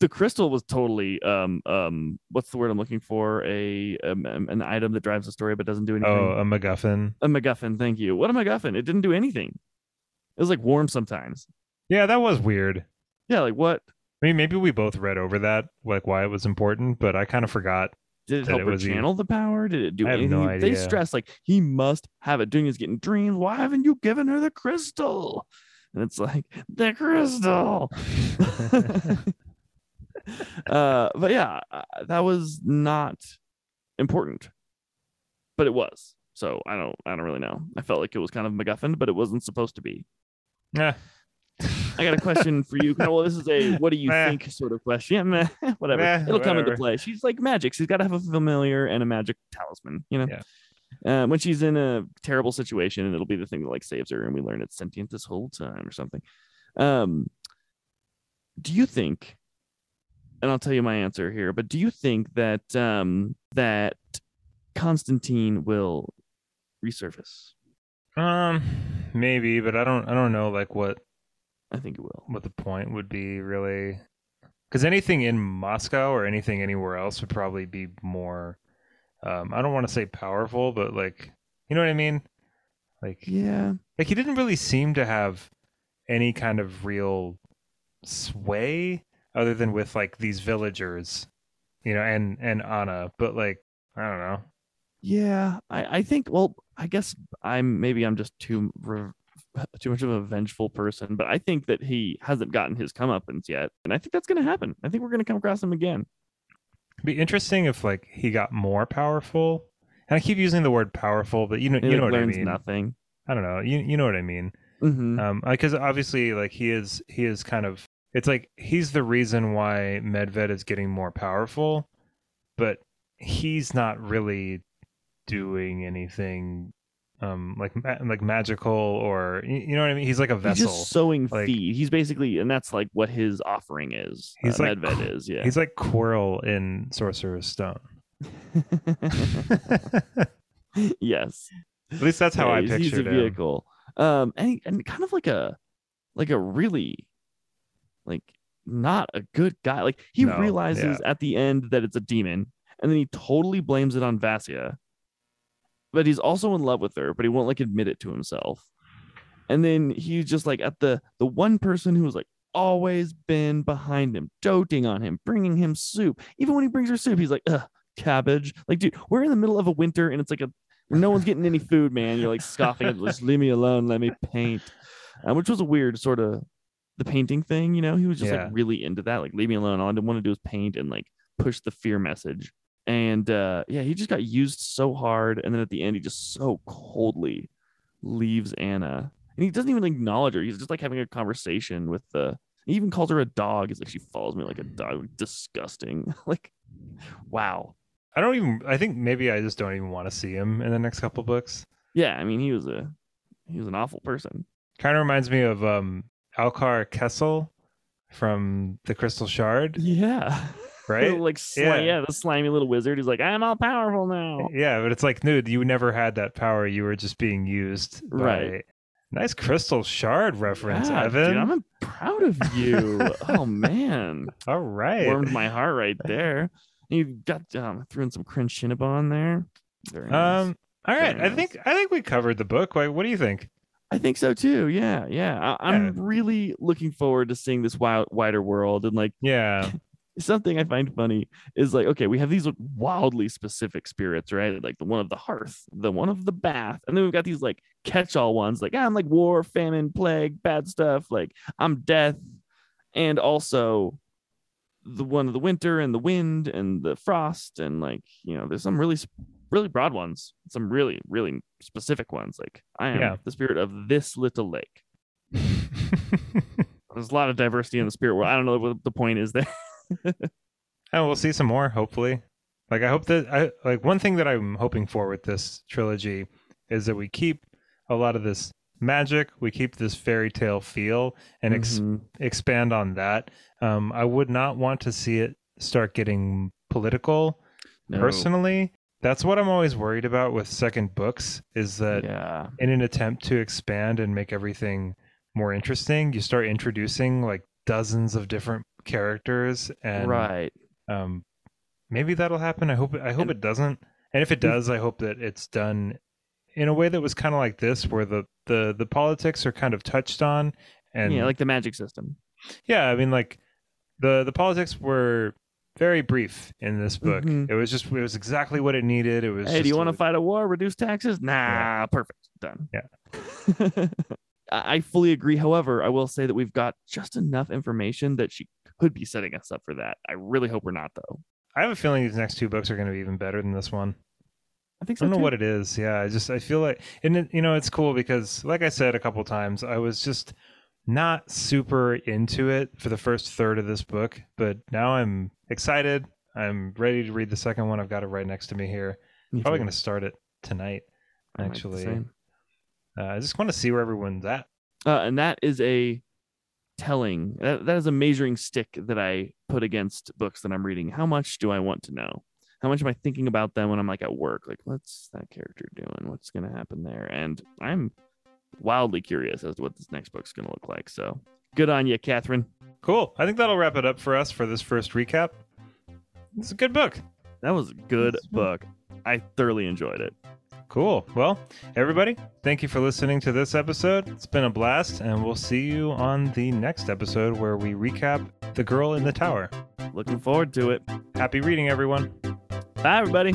the crystal was totally um um what's the word i'm looking for a um, um, an item that drives the story but doesn't do anything oh, a MacGuffin. a macguffin thank you what a macguffin it didn't do anything it was like warm sometimes Yeah, that was weird. yeah like what I mean, maybe we both read over that, like why it was important, but I kind of forgot. Did it that help it her channel the power? Did it do I anything? no They stress like he must have it. Doing is getting dreams. Why haven't you given her the crystal? And it's like the crystal. uh, but yeah, uh, that was not important, but it was. So I don't, I don't really know. I felt like it was kind of MacGuffin, but it wasn't supposed to be. Yeah. I got a question for you. Well, this is a what do you Meh. think sort of question. Yeah, meh, whatever. Meh, It'll come into play. She's like magic. She's got to have a familiar and a magic talisman. You know. Yeah. Uh, when she's in a terrible situation, and it'll be the thing that like saves her, and we learn it's sentient this whole time or something. Um, do you think? And I'll tell you my answer here. But do you think that um that Constantine will resurface? Um, maybe, but I don't. I don't know, like what I think it will. But the point would be really. Because anything in Moscow or anything anywhere else would probably be more. Um, I don't want to say powerful, but like, you know what I mean? Like, Yeah. like he didn't really seem to have any kind of real sway other than with like these villagers, you know, and and Anna. But like, I don't know. Yeah, I, I think. Well, I guess I'm maybe I'm just too re- too much of a vengeful person, but I think that he hasn't gotten his comeuppance yet, and I think that's going to happen. I think we're going to come across him again. It'd be interesting if like he got more powerful. And I keep using the word powerful, but you know, He you like, know what I mean. nothing. I don't know. You you know what I mean. hmm Um, because obviously, like he is he is kind of. It's like he's the reason why Medved is getting more powerful, but he's not really doing anything um like ma- like magical or you, know what I mean. He's like a He's vessel. just sowing like- feed. He's basically, and that's like what his offering is. He's uh, like Medved is. Yeah. He's like Quirrell in Sorcerer's Stone. yes. At least that's how Yeah, I he's- he's pictured a him. vehicle. Um, and he, and kind of like a like a really like not a good guy. Like he No, realizes at the end that it's a demon, and then he totally blames it on Vasya. But he's also in love with her, but he won't like admit it to himself. And then he's just like at the the one person who's like always been behind him, doting on him, bringing him soup. Even when he brings her soup, he's like, Ugh, cabbage. Like, dude, we're in the middle of a winter and it's like a no one's getting any food, man. You're like scoffing at just leave me alone, let me paint. Um, which was a weird sort of the painting thing, you know. He was just Yeah. like really into that, like leave me alone. All I want to do is paint and like push the fear message. And uh yeah, he just got used so hard, and then at the end, he just so coldly leaves Anna, and he doesn't even acknowledge her. He's just like having a conversation with the. He even calls her a dog. He's like, she follows me like a dog. Disgusting. like, wow. I don't even. I think maybe I just don't even want to see him in the next couple books. Yeah, I mean, he was a he was an awful person. Kind of reminds me of um, Akar Kessell from the Crystal Shard, Yeah. Right? like sli- Yeah. yeah. the slimy little wizard. He's like, I'm all powerful now. Yeah, but it's like, dude, you never had that power. You were just being used. by- Right. Nice Crystal Shard reference, Yeah, Evan. Dude, I'm proud of you. oh man, All right. warmed my heart right there. You got um, threw in some cringe Cinnabon there. Very nice. Um. All right. I think I think we covered the book. Like, what do you think? I think so too. Yeah, yeah. I, I'm Yeah. really looking forward to seeing this wild, wider world and like Yeah. something I find funny is like, okay, we have these like, wildly specific spirits, right? Like the one of the hearth, the one of the bath, and then we've got these like catch-all ones, like ah, I'm like war, famine, plague, bad stuff, like I'm death, and also the one of the winter and the wind and the frost, and like you know, there's some really really broad ones, some really really specific ones. Like I am Yeah. the spirit of this little lake. There's a lot of diversity in the spirit world. I don't know what the point is there. And we'll see some more, hopefully. Like I hope that I like one thing that I'm hoping for with this trilogy is that we keep a lot of this magic, we keep this fairy tale feel and ex- Mhm. expand on that. Um, I would not want to see it start getting political No. personally. That's what I'm always worried about with second books is that yeah. in an attempt to expand and make everything more interesting, you start introducing like dozens of different characters and right. um maybe that'll happen i hope i hope And- it doesn't and if it does i hope that it's done in a way that was kind of like this where the the the politics are kind of touched on and yeah, like the magic system. yeah i mean like the the politics were very brief in this book Mhm. it was just it was exactly what it needed it was Hey, do you want to fight a war? Reduce taxes? Nah, perfect. Done. Yeah. I fully agree. However, I will say that we've got just enough information that she could be setting us up for that. I really hope we're not, though. i have a feeling these next two books are going to be even better than this one I think so I don't know too. what it is. Yeah, I just I feel like, and it, you know, it's cool because, like I said a couple times, I was just not super into it for the first third of this book, but now I'm excited. I'm ready to read the second one. I've got it right next to me here. Me Probably going to start it tonight. I Actually, same. uh, I just want to see where everyone's at. Uh, and that is a telling. That, that is a measuring stick that I put against books that I'm reading. How much do I want to know? How much am I thinking about them when I'm like at work? Like, what's that character doing? What's going to happen there? And I'm wildly curious as to what this next book's going to look like. So good on you, Katherine. Cool. I think that'll wrap it up for us for this first recap. It's a good book. That was a good book. I thoroughly enjoyed it. Cool. Well, everybody, thank you for listening to this episode. It's been a blast, and we'll see you on the next episode where we recap The Girl in the Tower. Looking forward to it. Happy reading, everyone. Bye, everybody.